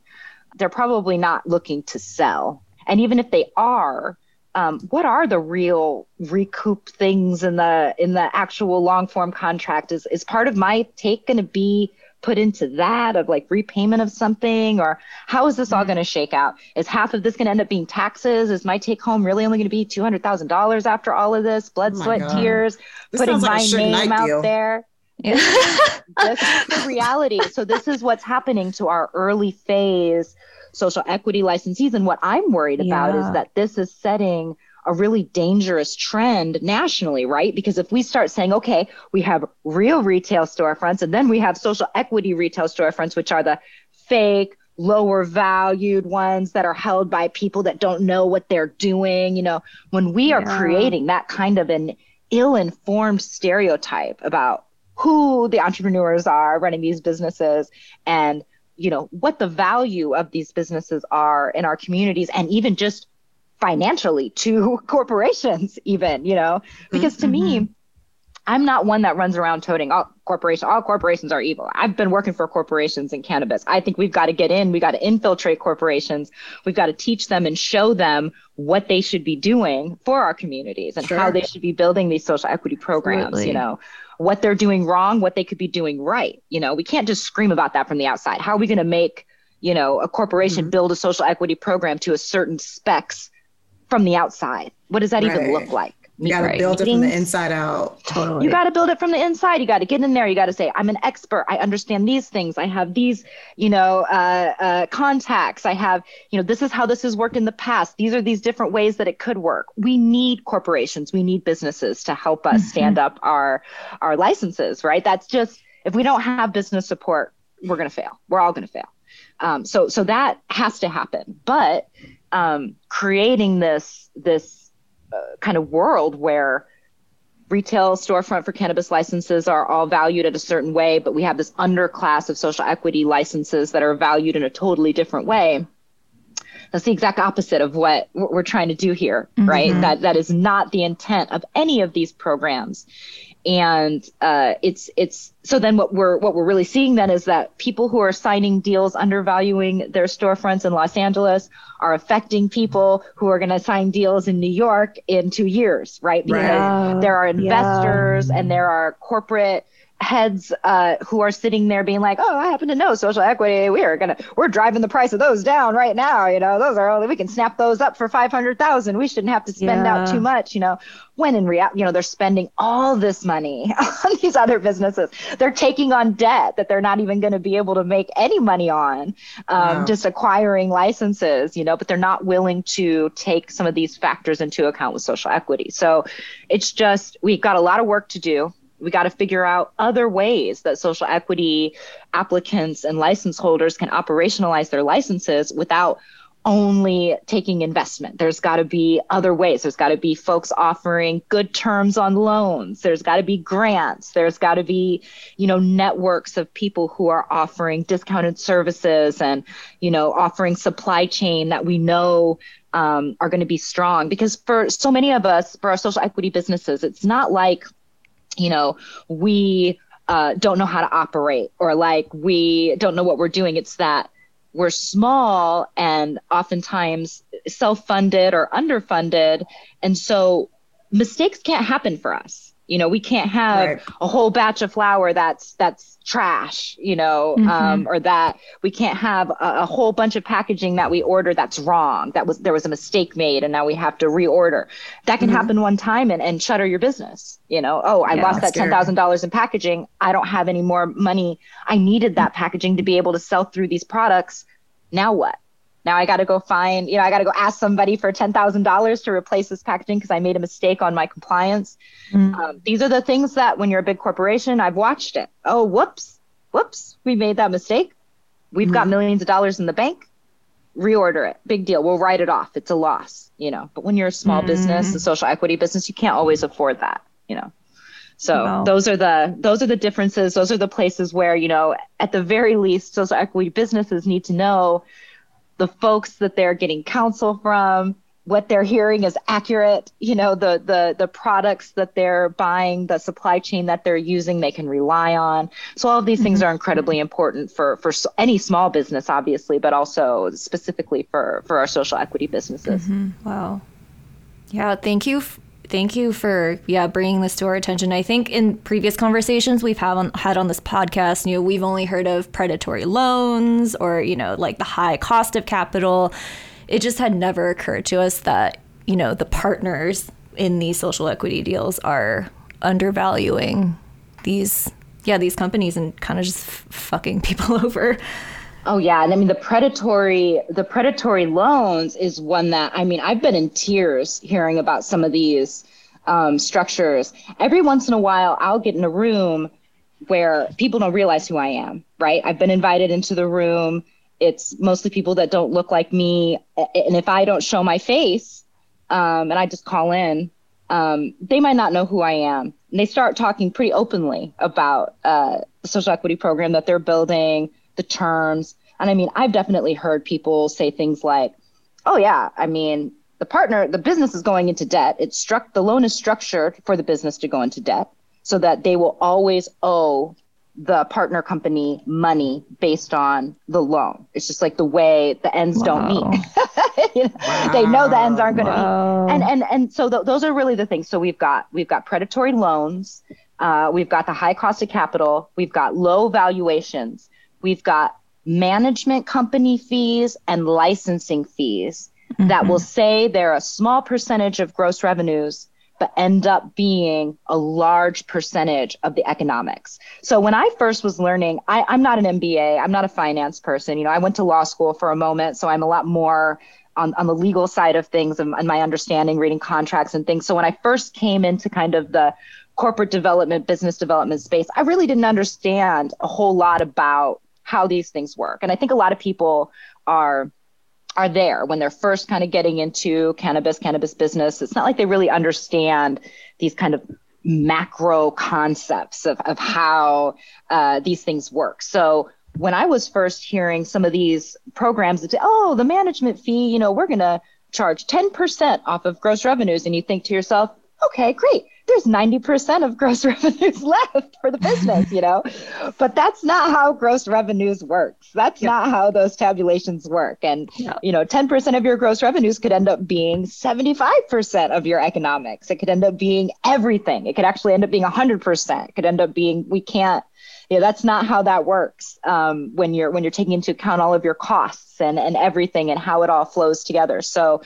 They're probably not looking to sell. And even if they are, um, what are the real recoup things in the in the actual long form contract? Is is part of my take going to be put into that of like repayment of something or how is this all mm-hmm. going to shake out is half of this going to end up being taxes is my take home really only going to be $200000 after all of this blood oh sweat God. tears this putting my like name out deal. there yeah. this is the reality so this is what's happening to our early phase social equity licensees and what i'm worried about yeah. is that this is setting a really dangerous trend nationally, right? Because if we start saying, okay, we have real retail storefronts and then we have social equity retail storefronts, which are the fake, lower valued ones that are held by people that don't know what they're doing. You know, when we are yeah. creating that kind of an ill informed stereotype about who the entrepreneurs are running these businesses and you know what the value of these businesses are in our communities and even just financially to corporations even you know because to mm-hmm. me i'm not one that runs around toting all corporations all corporations are evil i've been working for corporations in cannabis i think we've got to get in we got to infiltrate corporations we've got to teach them and show them what they should be doing for our communities and sure. how they should be building these social equity programs Absolutely. you know what they're doing wrong what they could be doing right you know we can't just scream about that from the outside how are we going to make you know a corporation mm-hmm. build a social equity program to a certain specs from the outside. What does that right. even look like? You got to build meetings. it from the inside out. Totally. You got to build it from the inside. You got to get in there. You got to say, I'm an expert. I understand these things. I have these, you know, uh, uh, contacts. I have, you know, this is how this has worked in the past. These are these different ways that it could work. We need corporations. We need businesses to help us mm-hmm. stand up our our licenses. Right. That's just if we don't have business support, we're going to fail. We're all going to fail. Um, so so that has to happen. But um, creating this this uh, kind of world where retail storefront for cannabis licenses are all valued at a certain way, but we have this underclass of social equity licenses that are valued in a totally different way. That's the exact opposite of what we're trying to do here, mm-hmm. right? That that is not the intent of any of these programs and uh, it's it's so then what we're what we're really seeing then is that people who are signing deals undervaluing their storefronts in Los Angeles are affecting people who are going to sign deals in New York in two years, right? Because there are investors yeah. and there are corporate heads uh, who are sitting there being like, "Oh, I happen to know social equity. We are gonna, we're driving the price of those down right now. You know, those are only we can snap those up for five hundred thousand. We shouldn't have to spend yeah. out too much. You know, when in reality, you know, they're spending all this money on these other businesses. They're taking on debt that they're not even going to be able to make any money on, um, wow. just acquiring licenses. You know, but they're not willing to take some of these factors into account with social equity. So, it's just we've got a lot of work to do we got to figure out other ways that social equity applicants and license holders can operationalize their licenses without only taking investment. There's got to be other ways. There's got to be folks offering good terms on loans. There's got to be grants. There's got to be, you know, networks of people who are offering discounted services and, you know, offering supply chain that we know um, are going to be strong. Because for so many of us, for our social equity businesses, it's not like you know, we uh, don't know how to operate or like we don't know what we're doing. It's that we're small and oftentimes self funded or underfunded. And so mistakes can't happen for us. You know, we can't have right. a whole batch of flower that's that's trash, you know, mm-hmm. um, or that we can't have a, a, whole bunch of packaging that we order that's wrong. That was there was a mistake made and now we have to reorder. That can mm-hmm. happen one time and, and shutter your business. You know, oh, I yeah, lost that ten thousand dollars in packaging. I don't have any more money. I needed that packaging to be able to sell through these products. Now what? Now I got to go find, you know, I got to go ask somebody for $10,000 to replace this packaging because I made a mistake on my compliance. Mm. Um, these are the things that when you're a big corporation, I've watched it. Oh, whoops, whoops, we made that mistake. We've mm. got millions of dollars in the bank. Reorder it. Big deal. We'll write it off. It's a loss, you know. But when you're a small mm. business, a social equity business, you can't always afford that, you know. So wow. those are the those are the differences. Those are the places where you know, at the very least, social equity businesses need to know the folks that they're getting counsel from what they're hearing is accurate you know the the the products that they're buying the supply chain that they're using they can rely on so all of these things mm-hmm. are incredibly important for for any small business obviously but also specifically for for our social equity businesses mm-hmm. wow yeah thank you thank you for yeah bringing this to our attention. I think in previous conversations we've had on, had on this podcast, you know, we've only heard of predatory loans or you know like the high cost of capital. It just had never occurred to us that you know the partners in these social equity deals are undervaluing these yeah these companies and kind of just f- fucking people over. Oh yeah, and I mean the predatory the predatory loans is one that I mean I've been in tears hearing about some of these um, structures. Every once in a while, I'll get in a room where people don't realize who I am. Right? I've been invited into the room. It's mostly people that don't look like me, and if I don't show my face, um, and I just call in, um, they might not know who I am. And they start talking pretty openly about uh, the social equity program that they're building, the terms, and I mean, I've definitely heard people say things like, oh, yeah, I mean, the partner, the business is going into debt. It's struck, the loan is structured for the business to go into debt so that they will always owe the partner company money based on the loan. It's just like the way the ends wow. don't meet. you know, wow. They know the ends aren't going to wow. meet. And and and so th- those are really the things. So we've got we've got predatory loans, uh, we've got the high cost of capital, we've got low valuations, we've got management company fees and licensing fees mm-hmm. that will say they're a small percentage of gross revenues but end up being a large percentage of the economics. So when I first was learning, I, am not an MBA, I'm not a finance person. You know, I went to law school for a moment, so I'm a lot more on, on the legal side of things and, and my understanding, reading contracts and things. So when I first came into kind of the corporate development, business development space, I really didn't understand a whole lot about how these things work. And I think a lot of people are are there when they're first kind of getting into cannabis, cannabis business. It's not like they really understand these kind of macro concepts of, of how uh, these things work. So when I was first hearing some of these programs that say, oh, the management fee, you know, we're going to charge 10% off of gross revenues. And you think to yourself, okay, great there's 90% of gross revenues left for the business, you know? but that's not how gross revenues works. That's yeah. not how those tabulations work. And, yeah. you know, 10% of your gross revenues could end up being 75% of your economics. It could end up being everything. It could actually end up being 100%. It could end up being, we can't, yeah, that's not how that works um, when you're when you're taking into account all of your costs and and everything and how it all flows together. So,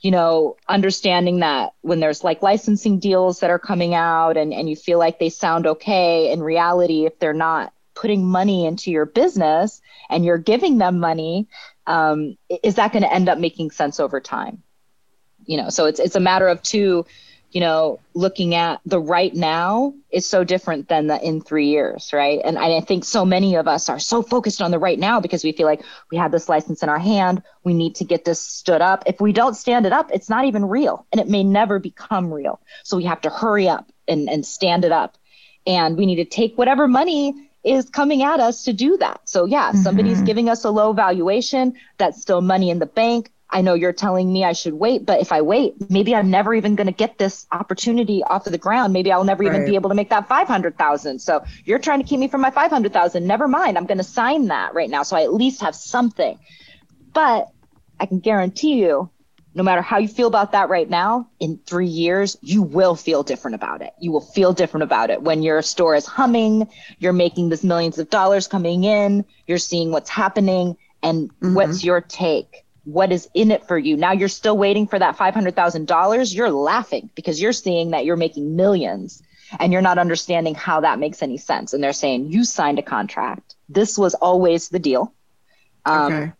you know, understanding that when there's like licensing deals that are coming out and, and you feel like they sound okay, in reality, if they're not putting money into your business and you're giving them money, um, is that going to end up making sense over time? You know, so it's it's a matter of two you know, looking at the right now is so different than the in three years, right? And I think so many of us are so focused on the right now because we feel like we have this license in our hand. We need to get this stood up. If we don't stand it up, it's not even real and it may never become real. So we have to hurry up and, and stand it up. And we need to take whatever money is coming at us to do that. So, yeah, mm-hmm. somebody's giving us a low valuation. That's still money in the bank I know you're telling me I should wait, but if I wait, maybe I'm never even going to get this opportunity off of the ground. Maybe I'll never right. even be able to make that 500,000. So you're trying to keep me from my 500,000. Never mind. I'm going to sign that right now. So I at least have something. But I can guarantee you, no matter how you feel about that right now, in three years, you will feel different about it. You will feel different about it when your store is humming, you're making this millions of dollars coming in, you're seeing what's happening. And mm-hmm. what's your take? What is in it for you? Now you're still waiting for that $500,000. You're laughing because you're seeing that you're making millions and you're not understanding how that makes any sense. And they're saying, you signed a contract. This was always the deal. Um, okay.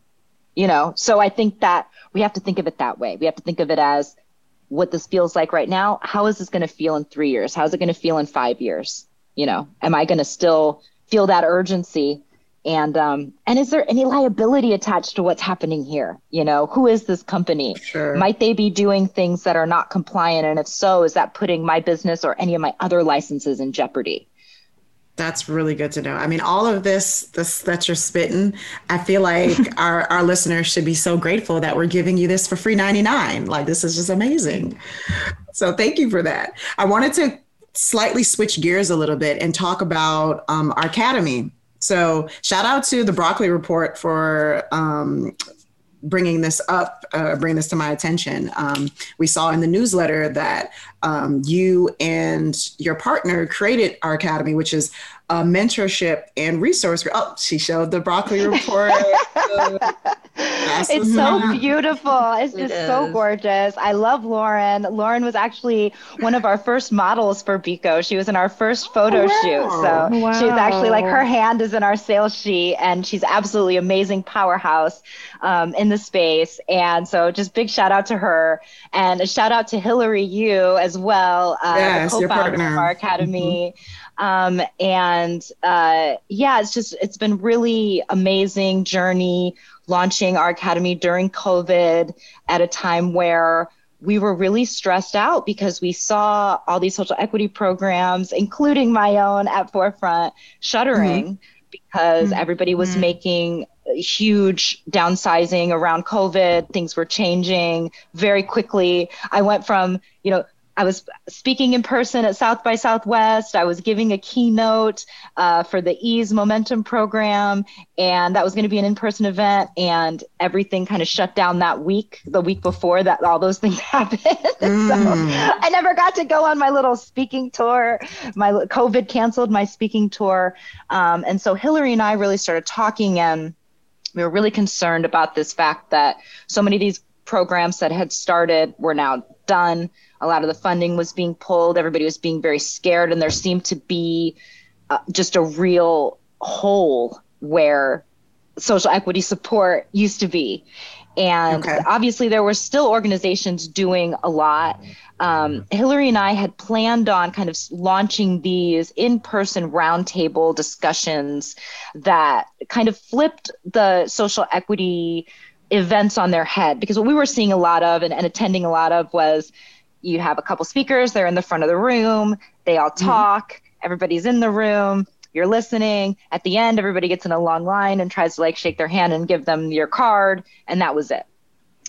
You know, so I think that we have to think of it that way. We have to think of it as what this feels like right now. How is this going to feel in three years? How's it going to feel in five years? You know, am I going to still feel that urgency? And um, and is there any liability attached to what's happening here? You know, who is this company? Sure. Might they be doing things that are not compliant? And if so, is that putting my business or any of my other licenses in jeopardy? That's really good to know. I mean, all of this, this that you're spitting, I feel like our, our listeners should be so grateful that we're giving you this for free 99. Like this is just amazing. So thank you for that. I wanted to slightly switch gears a little bit and talk about um, our academy. So shout out to the Broccoli Report for um, bringing this up, uh, bringing this to my attention. Um, we saw in the newsletter that um, you and your partner created our academy, which is a mentorship and resource. Oh, she showed the broccoli report. it's so beautiful. It's just it so gorgeous. I love Lauren. Lauren was actually one of our first models for Biko. She was in our first photo oh, wow. shoot. So wow. she's actually like her hand is in our sales sheet, and she's absolutely amazing powerhouse um, in the space. And so just big shout out to her, and a shout out to Hillary you as well, uh, yes, co-founder of our academy. Mm-hmm. Um, and uh, yeah, it's just it's been really amazing journey launching our academy during COVID at a time where we were really stressed out because we saw all these social equity programs, including my own at Forefront, shuttering mm-hmm. because mm-hmm. everybody was mm-hmm. making huge downsizing around COVID. Things were changing very quickly. I went from, you know, I was speaking in person at South by Southwest. I was giving a keynote uh, for the Eaze Momentum program, and that was going to be an in-person event. And everything kind of shut down that week, the week before that all those things happened. Mm. so I never got to go on my little speaking tour. My COVID canceled my speaking tour, um, and so Hillary and I really started talking, and we were really concerned about this fact that so many of these programs that had started were now done a lot of the funding was being pulled. Everybody was being very scared, and there seemed to be uh, just a real hole where social equity support used to be. And okay. obviously, there were still organizations doing a lot. Um, Hillary and I had planned on kind of launching these in person roundtable discussions that kind of flipped the social equity events on their head. Because what we were seeing a lot of and, and attending a lot of was you have a couple speakers, they're in the front of the room, they all mm-hmm. talk, mm-hmm. everybody's in the room, you're listening. At the end, everybody gets in a long line and tries to like shake their hand and give them your card, and that was it.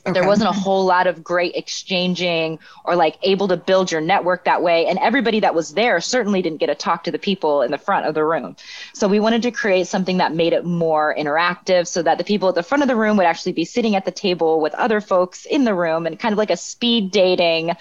Okay. There wasn't a whole lot of great exchanging or like able to build your network that way. And everybody that was there certainly didn't get to talk to the people in the front of the room. So we wanted to create something that made it more interactive so that the people at the front of the room would actually be sitting at the table with other folks in the room and kind of like a speed dating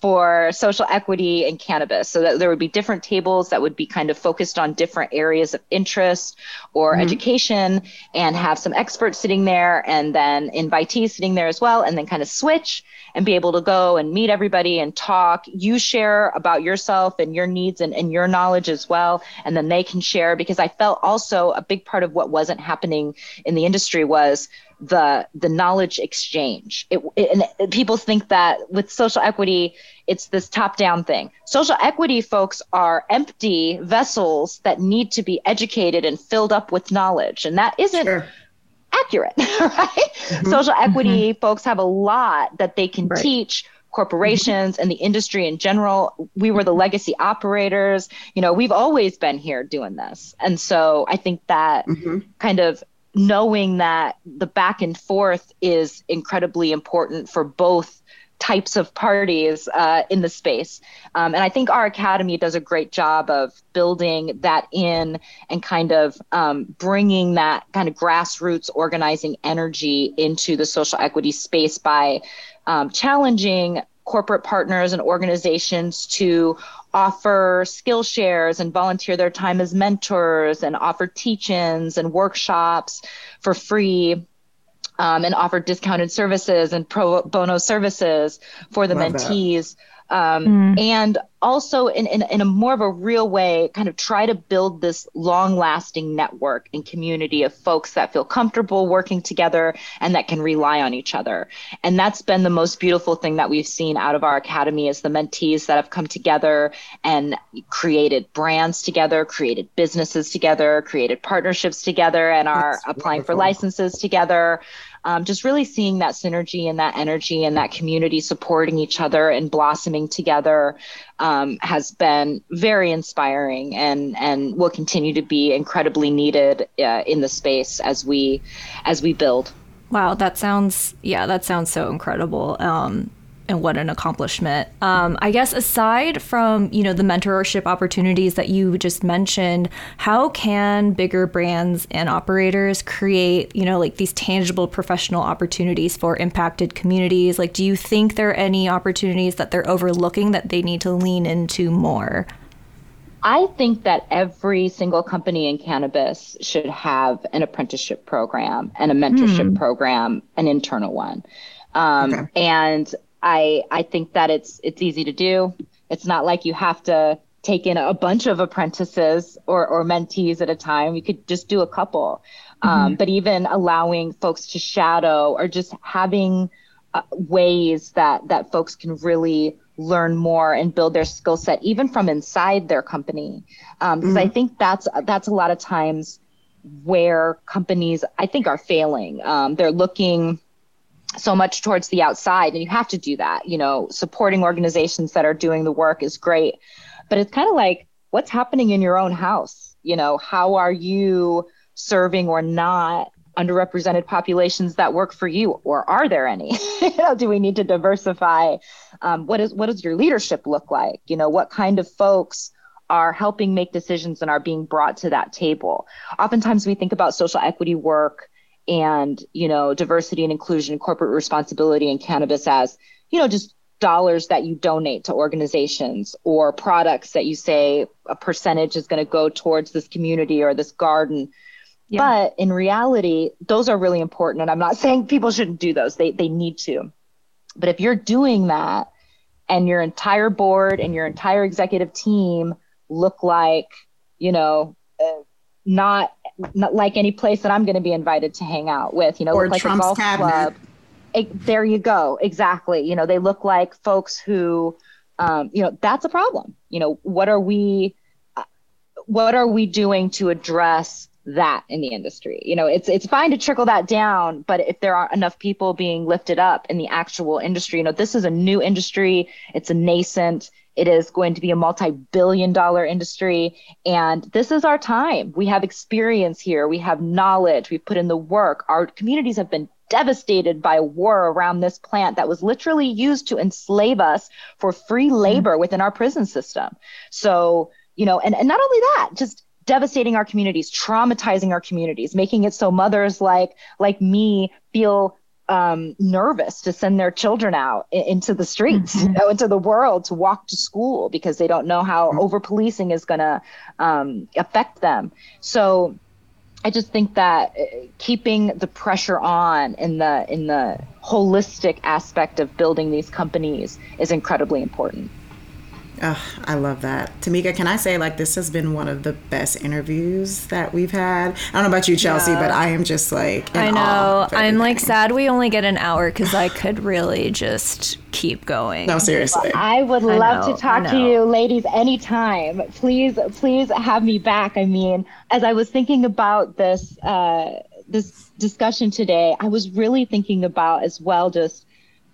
for social equity and cannabis so that there would be different tables that would be kind of focused on different areas of interest or mm-hmm. education and have some experts sitting there and then invitees sitting there as well and then kind of switch and be able to go and meet everybody and talk you share about yourself and your needs and, and your knowledge as well and then they can share because i felt also a big part of what wasn't happening in the industry was the the knowledge exchange. It, it, and people think that with social equity, it's this top down thing. Social equity folks are empty vessels that need to be educated and filled up with knowledge, and that isn't. Sure. Accurate, right? Mm-hmm. Social equity mm-hmm. folks have a lot that they can right. teach corporations mm-hmm. and the industry in general. We were the legacy operators. You know, we've always been here doing this. And so I think that mm-hmm. kind of knowing that the back and forth is incredibly important for both types of parties uh, in the space. Um, and I think our academy does a great job of building that in and kind of um, bringing that kind of grassroots organizing energy into the social equity space by um, challenging corporate partners and organizations to offer skill shares and volunteer their time as mentors and offer teach-ins and workshops for free um, and offer discounted services and pro bono services for the Love mentees. That um, mm. and also in, in, in a more of a real way kind of try to build this long lasting network and community of folks that feel comfortable working together and that can rely on each other and that's been the most beautiful thing that we've seen out of our academy is the mentees that have come together and created brands together created businesses together created partnerships together and are that's applying wonderful. for licenses together um, just really seeing that synergy and that energy and that community supporting each other and blossoming together um, has been very inspiring and and will continue to be incredibly needed uh, in the space as we as we build. Wow, that sounds yeah, that sounds so incredible. Um, and what an accomplishment. Um, I guess aside from you know the mentorship opportunities that you just mentioned, how can bigger brands and operators create you know like these tangible professional opportunities for impacted communities? Like, do you think there are any opportunities that they're overlooking that they need to lean into more? I think that every single company in cannabis should have an apprenticeship program and a mentorship hmm. program, an internal one. Um, okay. And I I think that it's it's easy to do. It's not like you have to take in a bunch of apprentices or, or mentees at a time. You could just do a couple. Um, mm-hmm. Um, but even allowing folks to shadow or just having uh, ways that that folks can really learn more and build their skill set, even from inside their company. Because um, mm-hmm. I think that's that's a lot of times where companies I think are failing. Um, they're looking so much towards the outside and you have to do that you know supporting organizations that are doing the work is great. But it's kind of like what's happening in your own house? You know how are you serving or not underrepresented populations that work for you? Or are there any? Do we need to diversify? Um, what is what does your leadership look like? You know what kind of folks are helping make decisions and are being brought to that table? Oftentimes we think about social equity work and you know diversity and inclusion corporate responsibility in cannabis as you know just dollars that you donate to organizations or products that you say a percentage is going to go towards this community or this garden. Yeah. but in reality those are really important and i'm not saying people shouldn't do those. They they need to. But if you're doing that and your entire board and your entire executive team look like you know uh, not not like any place that I'm going to be invited to hang out with. You know, or like Trump's a golf cabinet. club. It, there you go. Exactly. You know, they look like folks who, um, you know, that's a problem. You know, what are we, uh, what are we doing to address that in the industry? You know, it's it's fine to trickle that down, but if there aren't enough people being lifted up in the actual industry, you know, this is a new industry. It's a nascent. It is going to be a multi billion dollar industry. And this is our time. We have experience here, we have knowledge, we've put in the work. Our communities have been devastated by war around this plant that was literally used to enslave us for free labor mm-hmm. within our prison system. So, you know, and, and not only that, just devastating our communities, traumatizing our communities, making it so mothers like like me feel um, nervous to send their children out into the streets, mm-hmm. you know, into the world to walk to school because they don't know how mm-hmm. over policing is going to um, affect them. So I just think that uh, keeping the pressure on in the in the holistic aspect of building these companies is incredibly important. Oh, I love that. Tamika, can I say, like, this has been one of the best interviews that we've had? I don't know about you, Chelsea, yeah. but I am just like, I know. I'm like sad we only get an hour because I could really just keep going. No, seriously. I would love know, to talk to you, ladies, anytime. Please, please have me back. I mean, as I was thinking about this, uh, this discussion today, I was really thinking about as well just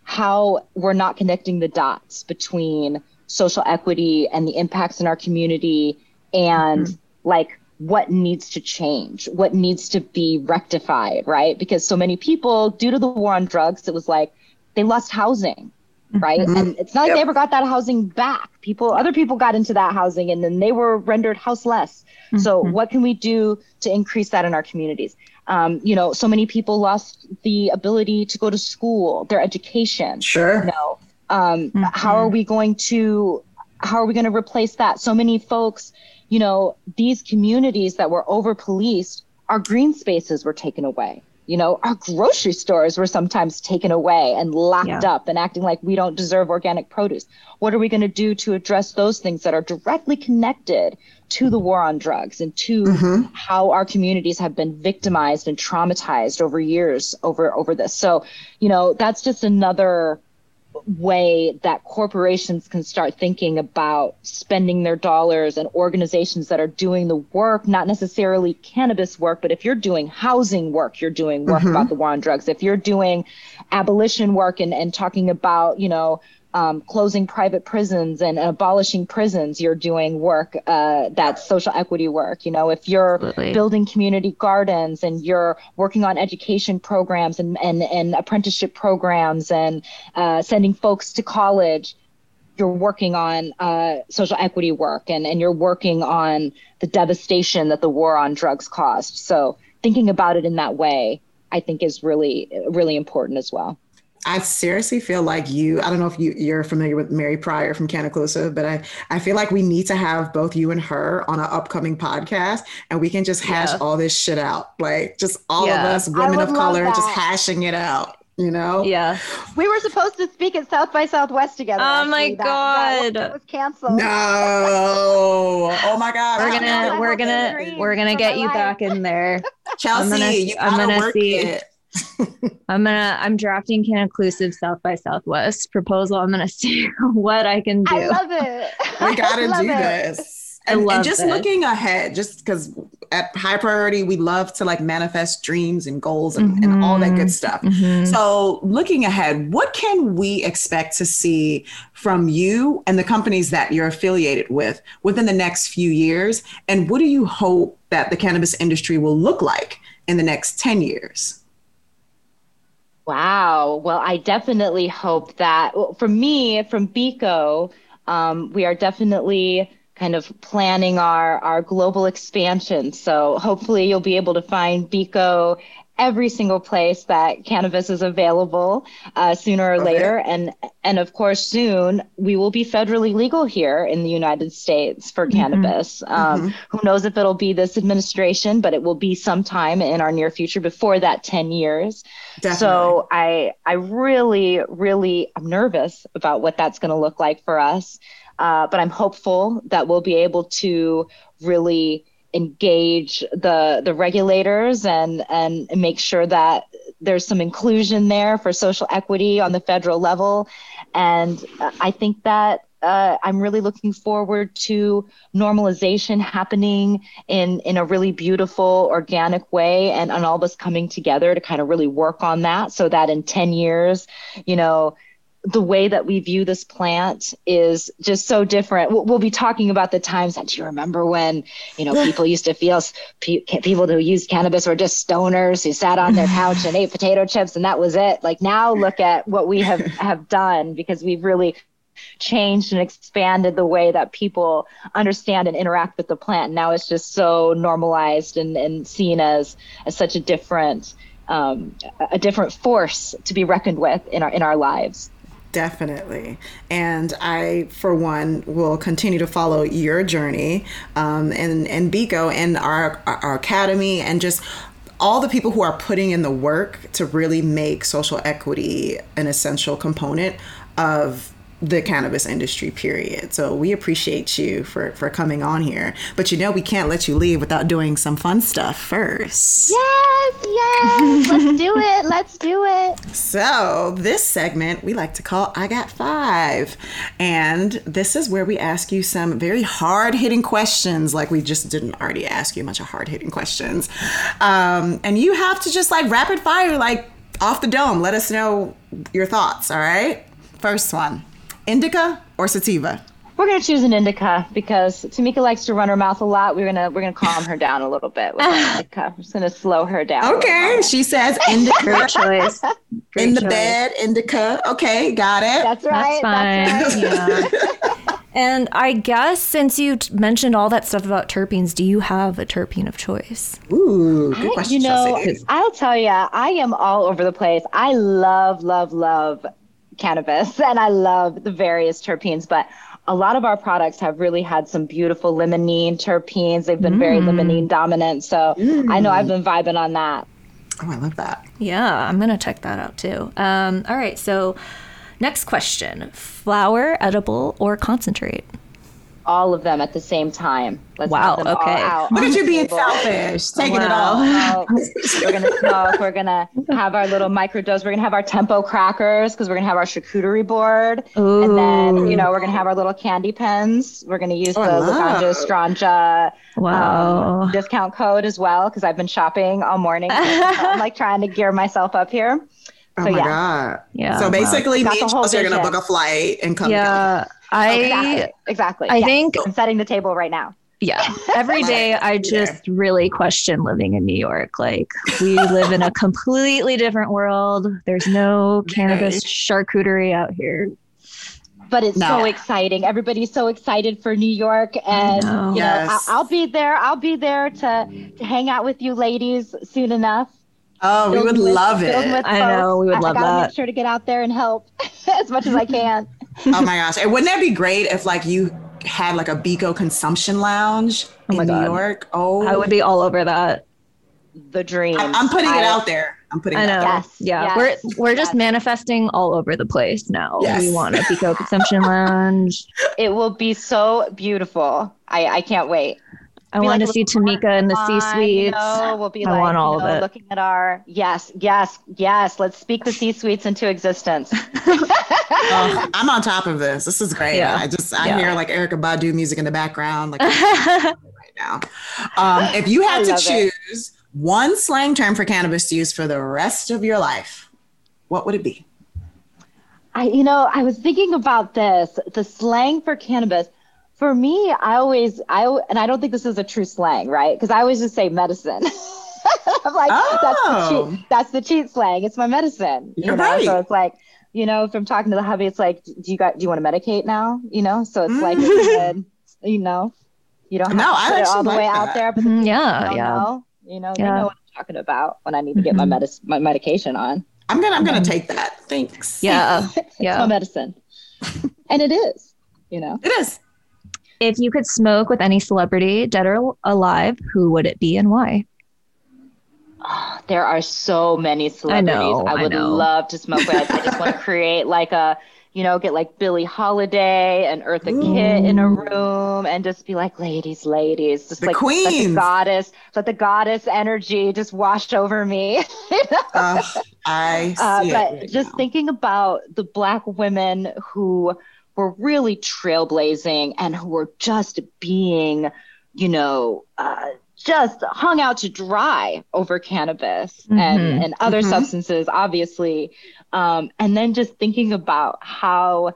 how we're not connecting the dots between social equity and the impacts in our community and mm-hmm. like what needs to change, what needs to be rectified, right? Because so many people, due to the war on drugs, it was like they lost housing, right? Mm-hmm. And it's not like yep. they ever got that housing back. People, other people got into that housing and then they were rendered houseless. Mm-hmm. So, what can we do to increase that in our communities? Um, you know, so many people lost the ability to go to school, their education. Sure. You know, um, mm-hmm. how are we going to how are we going to replace that? So many folks, you know, these communities that were over policed, our green spaces were taken away. You know, our grocery stores were sometimes taken away and locked yeah. up and acting like we don't deserve organic produce. What are we going to do to address those things that are directly connected to the war on drugs and to mm-hmm. how our communities have been victimized and traumatized over years over over this. So, you know, that's just another way that corporations can start thinking about spending their dollars and organizations that are doing the work, not necessarily cannabis work, but if you're doing housing work, you're doing work mm-hmm. about the war on drugs. If you're doing abolition work and, and talking about, you know, um, closing private prisons and abolishing prisons, you're doing work uh, that's social equity work. You know, if you're Absolutely. building community gardens and you're working on education programs and, and, and apprenticeship programs and uh, sending folks to college, you're working on uh, social equity work and, and you're working on the devastation that the war on drugs caused. So thinking about it in that way, I think is really, really important as well. I seriously feel like you, I don't know if you, you're familiar with Mary Pryor from Cannaclusive, but I, I feel like we need to have both you and her on an upcoming podcast and we can just hash yeah. all this shit out. Like just all yeah. of us women of color just hashing it out you know? Yeah. We were supposed to speak at South by Southwest together. Oh my god. That, was canceled. No. Oh my god. We're gonna we're gonna we're gonna get you life. back in there. Chelsea, I'm gonna, you I'm gonna see it. I'm gonna I'm drafting Cannaclusive South by Southwest proposal. I'm gonna see what I can do. I love it. We gotta do it. this. And, I love and just this. looking ahead, just because at high priority, we love to like manifest dreams and goals and, mm-hmm. and all that good stuff. Mm-hmm. So looking ahead, what can we expect to see from you and the companies that you're affiliated with within the next few years? And what do you hope that the cannabis industry will look like in the next 10 years? Wow. Well, I definitely hope that well, for me, from Biko, um, we are definitely kind of planning our, our global expansion. So hopefully you'll be able to find Biko every single place that cannabis is available uh, sooner or okay. later and and of course soon we will be federally legal here in the united states for mm-hmm. cannabis um, mm-hmm. who knows if it'll be this administration but it will be sometime in our near future before that 10 years Definitely. so i i really really i'm nervous about what that's going to look like for us uh, but i'm hopeful that we'll be able to really engage the the regulators and and make sure that there's some inclusion there for social equity on the federal level. And i think that uh, I'm really looking forward to normalization happening in in a really beautiful, organic way, and, and all of us coming together to kind of really work on that, so that in 10 years, you know, the way that we view this plant is just so different. We'll, be talking about the times that you remember when, you know, people used to feel people who used cannabis were just stoners who sat on their couch and ate potato chips and that was it. Like now look at what we have, have done because we've really changed and expanded the way that people understand and interact with the plant. Now it's just so normalized and, and seen as, as such a different, um, a different force to be reckoned with in our, in our lives. Definitely. And I, for one, will continue to follow your journey um, and, and Biko and our, our academy and just all the people who are putting in the work to really make social equity an essential component of the cannabis industry period. So we appreciate you for for coming on here. But you know we can't let you leave without doing some fun stuff first. Yes yes. Let's do it. Let's do it. So this segment we like to call i got five. And this is where we ask you some very hard-hitting questions like we just didn't already ask you a bunch of hard-hitting questions. Um, and you have to just like rapid fire like off the dome. Let us know your thoughts all right? First one Indica or sativa? we're gonna choose an indica because Tamika likes to run her mouth a lot. We're gonna we're gonna calm her down a little bit with indica. We're just gonna slow her down. Okay, she says indica Great choice. Great in the choice. bed, indica. Okay, got it. That's right. That's fine. That's right. Yeah. and I guess since you t- mentioned all that stuff about terpenes, do you have a terpene of choice? Ooh, good I- question. you know, Chelsea. I'll tell you, I am all over the place. I love, love, love cannabis and I love the various terpenes, but a lot of our products have really had some beautiful limonene terpenes. They've been very limonene dominant. So I know I've been vibing on that. oh, I love that. Yeah, I'm gonna check that out too. Um, all right, so next question: flower, edible, or concentrate? All of them at the same time. Let's Wow, them okay. out Look at you the being selfish, taking it all. We're gonna smoke. We're gonna have our little microdose. We're gonna have our tempo crackers because we're gonna have our charcuterie board, Ooh. and then you know we're gonna have our little candy pens. We're gonna use Oh, the love. Luganja Stranja Wow. um, discount code as well because I've been shopping all morning. So I'm like trying to gear myself up here. Oh So, my yeah. god. Yeah, So basically, Got me and whole Chelsea are gonna book a flight and come. together. yeah, I Exactly. Exactly. I Yes. think- I'm setting the table right now. yeah. Every day I just really question living in New York. Like we live in a completely different world. There's no cannabis charcuterie out here. but it's No. so exciting. Everybody's so excited for New York, and know. you know, Yes. I- I'll be there. I'll be there to to hang out with you ladies soon enough. Oh, we would with- love filled it. I know, we would I- love I gotta that. make sure to get out there and help as much as I can. oh my gosh. And wouldn't that be great if like you had like a Biko consumption lounge Oh my in New York? Oh, I would be all over that. The dream. I'm, I'm putting it out there. I'm putting I it know. out there. Yes, yeah, yes, we're we're just yes. manifesting all over the place now. Yes. We want a Biko consumption lounge. It will be so beautiful. I I can't wait. I want like to see Tamika in the Fine, C You suites. know, we'll be I like, want all you of it. looking at our yes, yes, yes. Let's speak the C suites into existence. Oh, I'm on top of this. This is great. Yeah. I just I Yeah. hear like Erykah Badu music in the background, like right now. Um, if you had to love it. choose one slang term for cannabis to use for the rest of your life, what would it be? I, you know, I was thinking about this, the slang for cannabis. For me, I always, I, and I don't think this is a true slang, right? Because I always just say medicine. I'm like, that's the Oh. cheat, that's the cheat slang. It's my medicine. You're you know? right. So it's like, you know, if I'm talking to the hubby, it's like, do you got, do you want to medicate now? You know, so it's like, Mm. it's good, you know, you don't have No, to I put it all actually the way like out there, but the Mhm, yeah, yeah. know, you know, they know what I'm talking about when I need to get my Mhm. medicine, my medication on. I'm gonna I'm gonna take that. Thanks. Yeah, It's my yeah. medicine. and it is, you know. It is. If you could smoke with any celebrity, dead or alive, who would it be and why? There are so many celebrities I, know, I I would know. love to smoke with. I just want to create like a, you know, get like Billie Holiday and Eartha Kitt in a room and just be like, ladies, ladies, just The like let the goddess, let the goddess energy just wash over me. Uh, I see Uh, it but right just now. thinking about the black women who were really trailblazing and who were just being, you know, uh, just hung out to dry over cannabis Mhm. and, and other Mhm. substances, obviously. Um, and then just thinking about how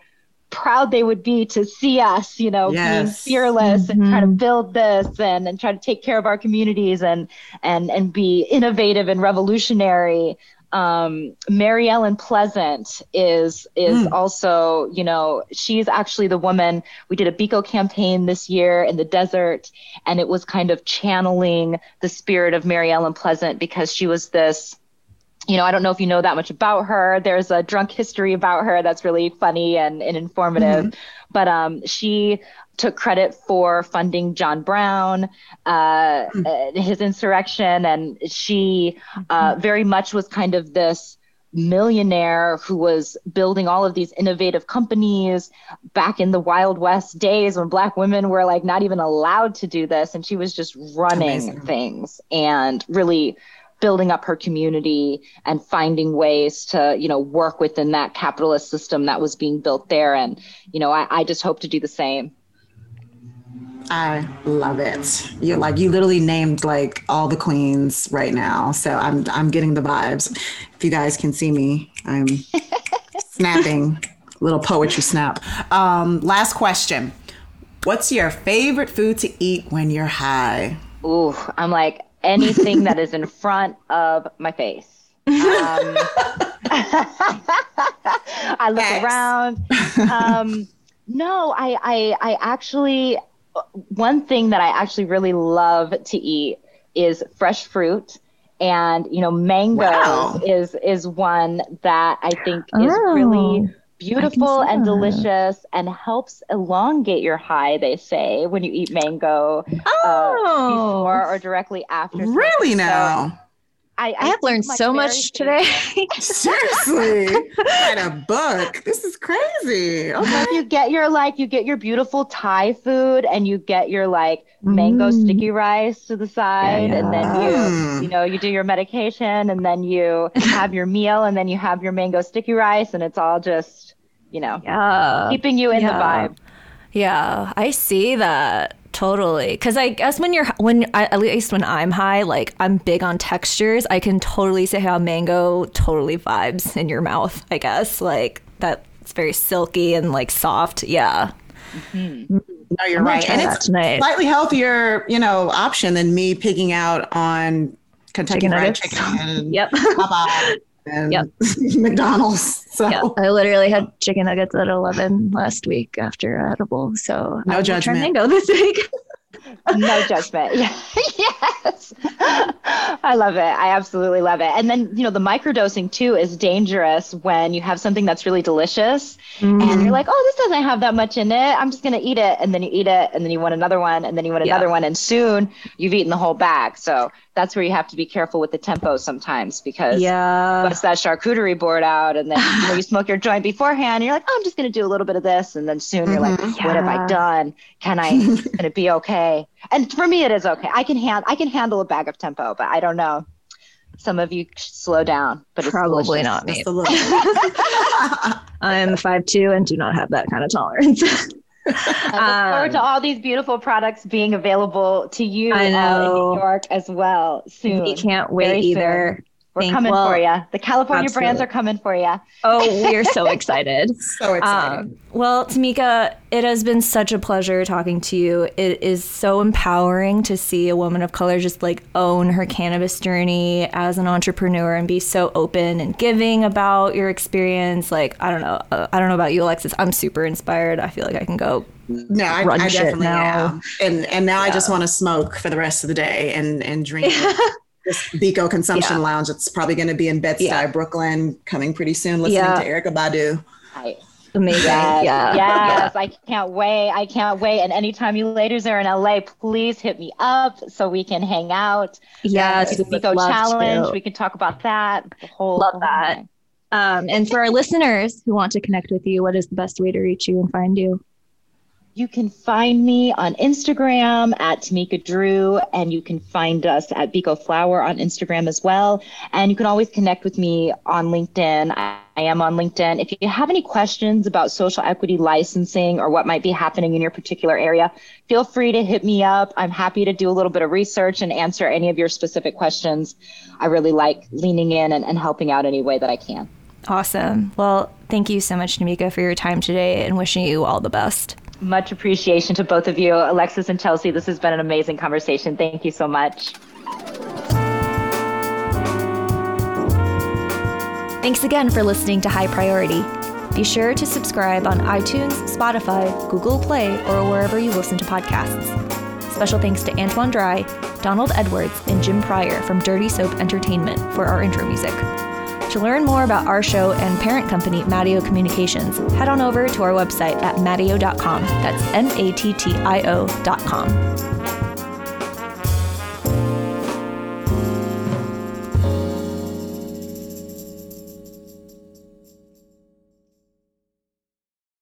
proud they would be to see us, you know, being Yes. fearless and try to build this and, and try to take care of our communities and and and be innovative and revolutionary. Um, Mary Ellen Pleasant is is Mm. also, you know, she's actually the woman. We did a Biko campaign this year in the desert, and it was kind of channeling the spirit of Mary Ellen Pleasant because she was this you know, I don't know if you know that much about her. There's a drunk history about her that's really funny and, and informative. But um, she took credit for funding John Brown, uh, uh, his insurrection, and she uh, very much was kind of this millionaire who was building all of these innovative companies back in the Wild West days when Black women were like not even allowed to do this, and she was just running Amazing. things and really building up her community and finding ways to you know work within that capitalist system that was being built there. And you know i, I just hope to do the same I love it. You like you literally named like all the queens right now. So I'm I'm getting the vibes. If you guys can see me, I'm snapping little poetry snap. Um, last question. What's your favorite food to eat when you're high? Ooh, I'm like anything that is in front of my face. Um, I look Thanks. around. Um, no, I, I, I actually, one thing that I actually really love to eat is fresh fruit. And, you know, mangoes Wow. is, is one that I think is Oh, really beautiful and delicious and helps elongate your high, they say, when you eat mango uh, before or directly after. Really. So now? I, I have learned so very much today. Seriously. Write a book. This is crazy. Okay. you get your like you get your beautiful Thai food and you get your like mango Mm. sticky rice to the side and then you Mm. you know you do your medication and then you have your meal and then you have your mango sticky rice and it's all just you know yeah. keeping you in yeah. the vibe. Yeah, I see that totally. Because I guess when you're when I, at least when I'm high, like I'm big on textures. I can totally see how mango totally vibes in your mouth. I guess like that. It's very silky and like soft. Yeah. Mm-hmm. No, you're I'm right. And it's tonight. slightly healthier, you know, option than me picking out on Kentucky Chicken Fried. Chicken and Yep. Popeye and Yep. McDonald's. So Yeah, I literally had chicken nuggets at 11 last week after edible. So No I will try judgment. mango this week. no judgment. Yeah. yes. I love it. I absolutely love it. And then, you know, the microdosing too is dangerous when you have something that's really delicious and Mm-hmm. you're like, oh, this doesn't have that much in it. I'm just going to eat it. And then you eat it and then you want another one and then you want Yeah. another one. And soon you've eaten the whole bag. So that's where you have to be careful with the tempo sometimes because yeah. bust that charcuterie board out and then you, know, you smoke your joint beforehand and you're like oh i'm just going to do a little bit of this and then soon you're like what have i mm-hmm. done can i can it be okay and for me it is okay i can hand i can handle a bag of tempo but i don't know some of you slow down but it's Probably delicious. not me. just a little. I'm 5'2 and do not have that kind of tolerance. I look forward to um, all these beautiful products being available to you in. New York as well soon. we can't Very wait soon. either. We're Thank- coming well, for you. The California brands are coming for you. Oh, we're so excited. so excited. Um, well, Tamika, it has been such a pleasure talking to you. It is so empowering to see a woman of color just like own her cannabis journey as an entrepreneur and be so open and giving about your experience. Like, I don't know, uh, I don't know about you, Alexis. I'm super inspired. I feel like I can go. no, I, run I shit definitely now. am. And and now I just want to smoke for the rest of the day and and drink. This Biko Consumption Yeah. Lounge. It's probably going to be in Bed-Stuy, Yeah. Brooklyn, coming pretty soon. Listening Yeah. to Erykah Badu. I, Amazing. Yes, yeah. yes, I can't wait. I can't wait. And anytime you ladies are in LA, please hit me up so we can hang out. Yeah. Yes. we go challenge. We can talk about that. The whole Love that. Um, and for our listeners who want to connect with you, what is the best way to reach you and find you? You can find me on Instagram at Tamika Drew, and you can find us at Biko Flower on Instagram as well. And you can always connect with me on LinkedIn. I, am on LinkedIn. If you have any questions about social equity licensing or what might be happening in your particular area, feel free to hit me up. I'm happy to do a little bit of research and answer any of your specific questions. I really like leaning in and, and helping out any way that I can. Awesome. Well, thank you so much, Tamika, for your time today and wishing you all the best. Much appreciation to both of you, Alexis and Chelsea. This has been an amazing conversation. Thank you so much. Thanks again for listening to High Priority. Be sure to subscribe on iTunes, Spotify, Google Play, or wherever you listen to podcasts. Special thanks to Antoine Dry, Donald Edwards, and Jim Pryor from Dirty Soap Entertainment for our intro music. To learn more about our show and parent company, Mattio Communications, head on over to our website at mattio.com. That's M A T T I O.com.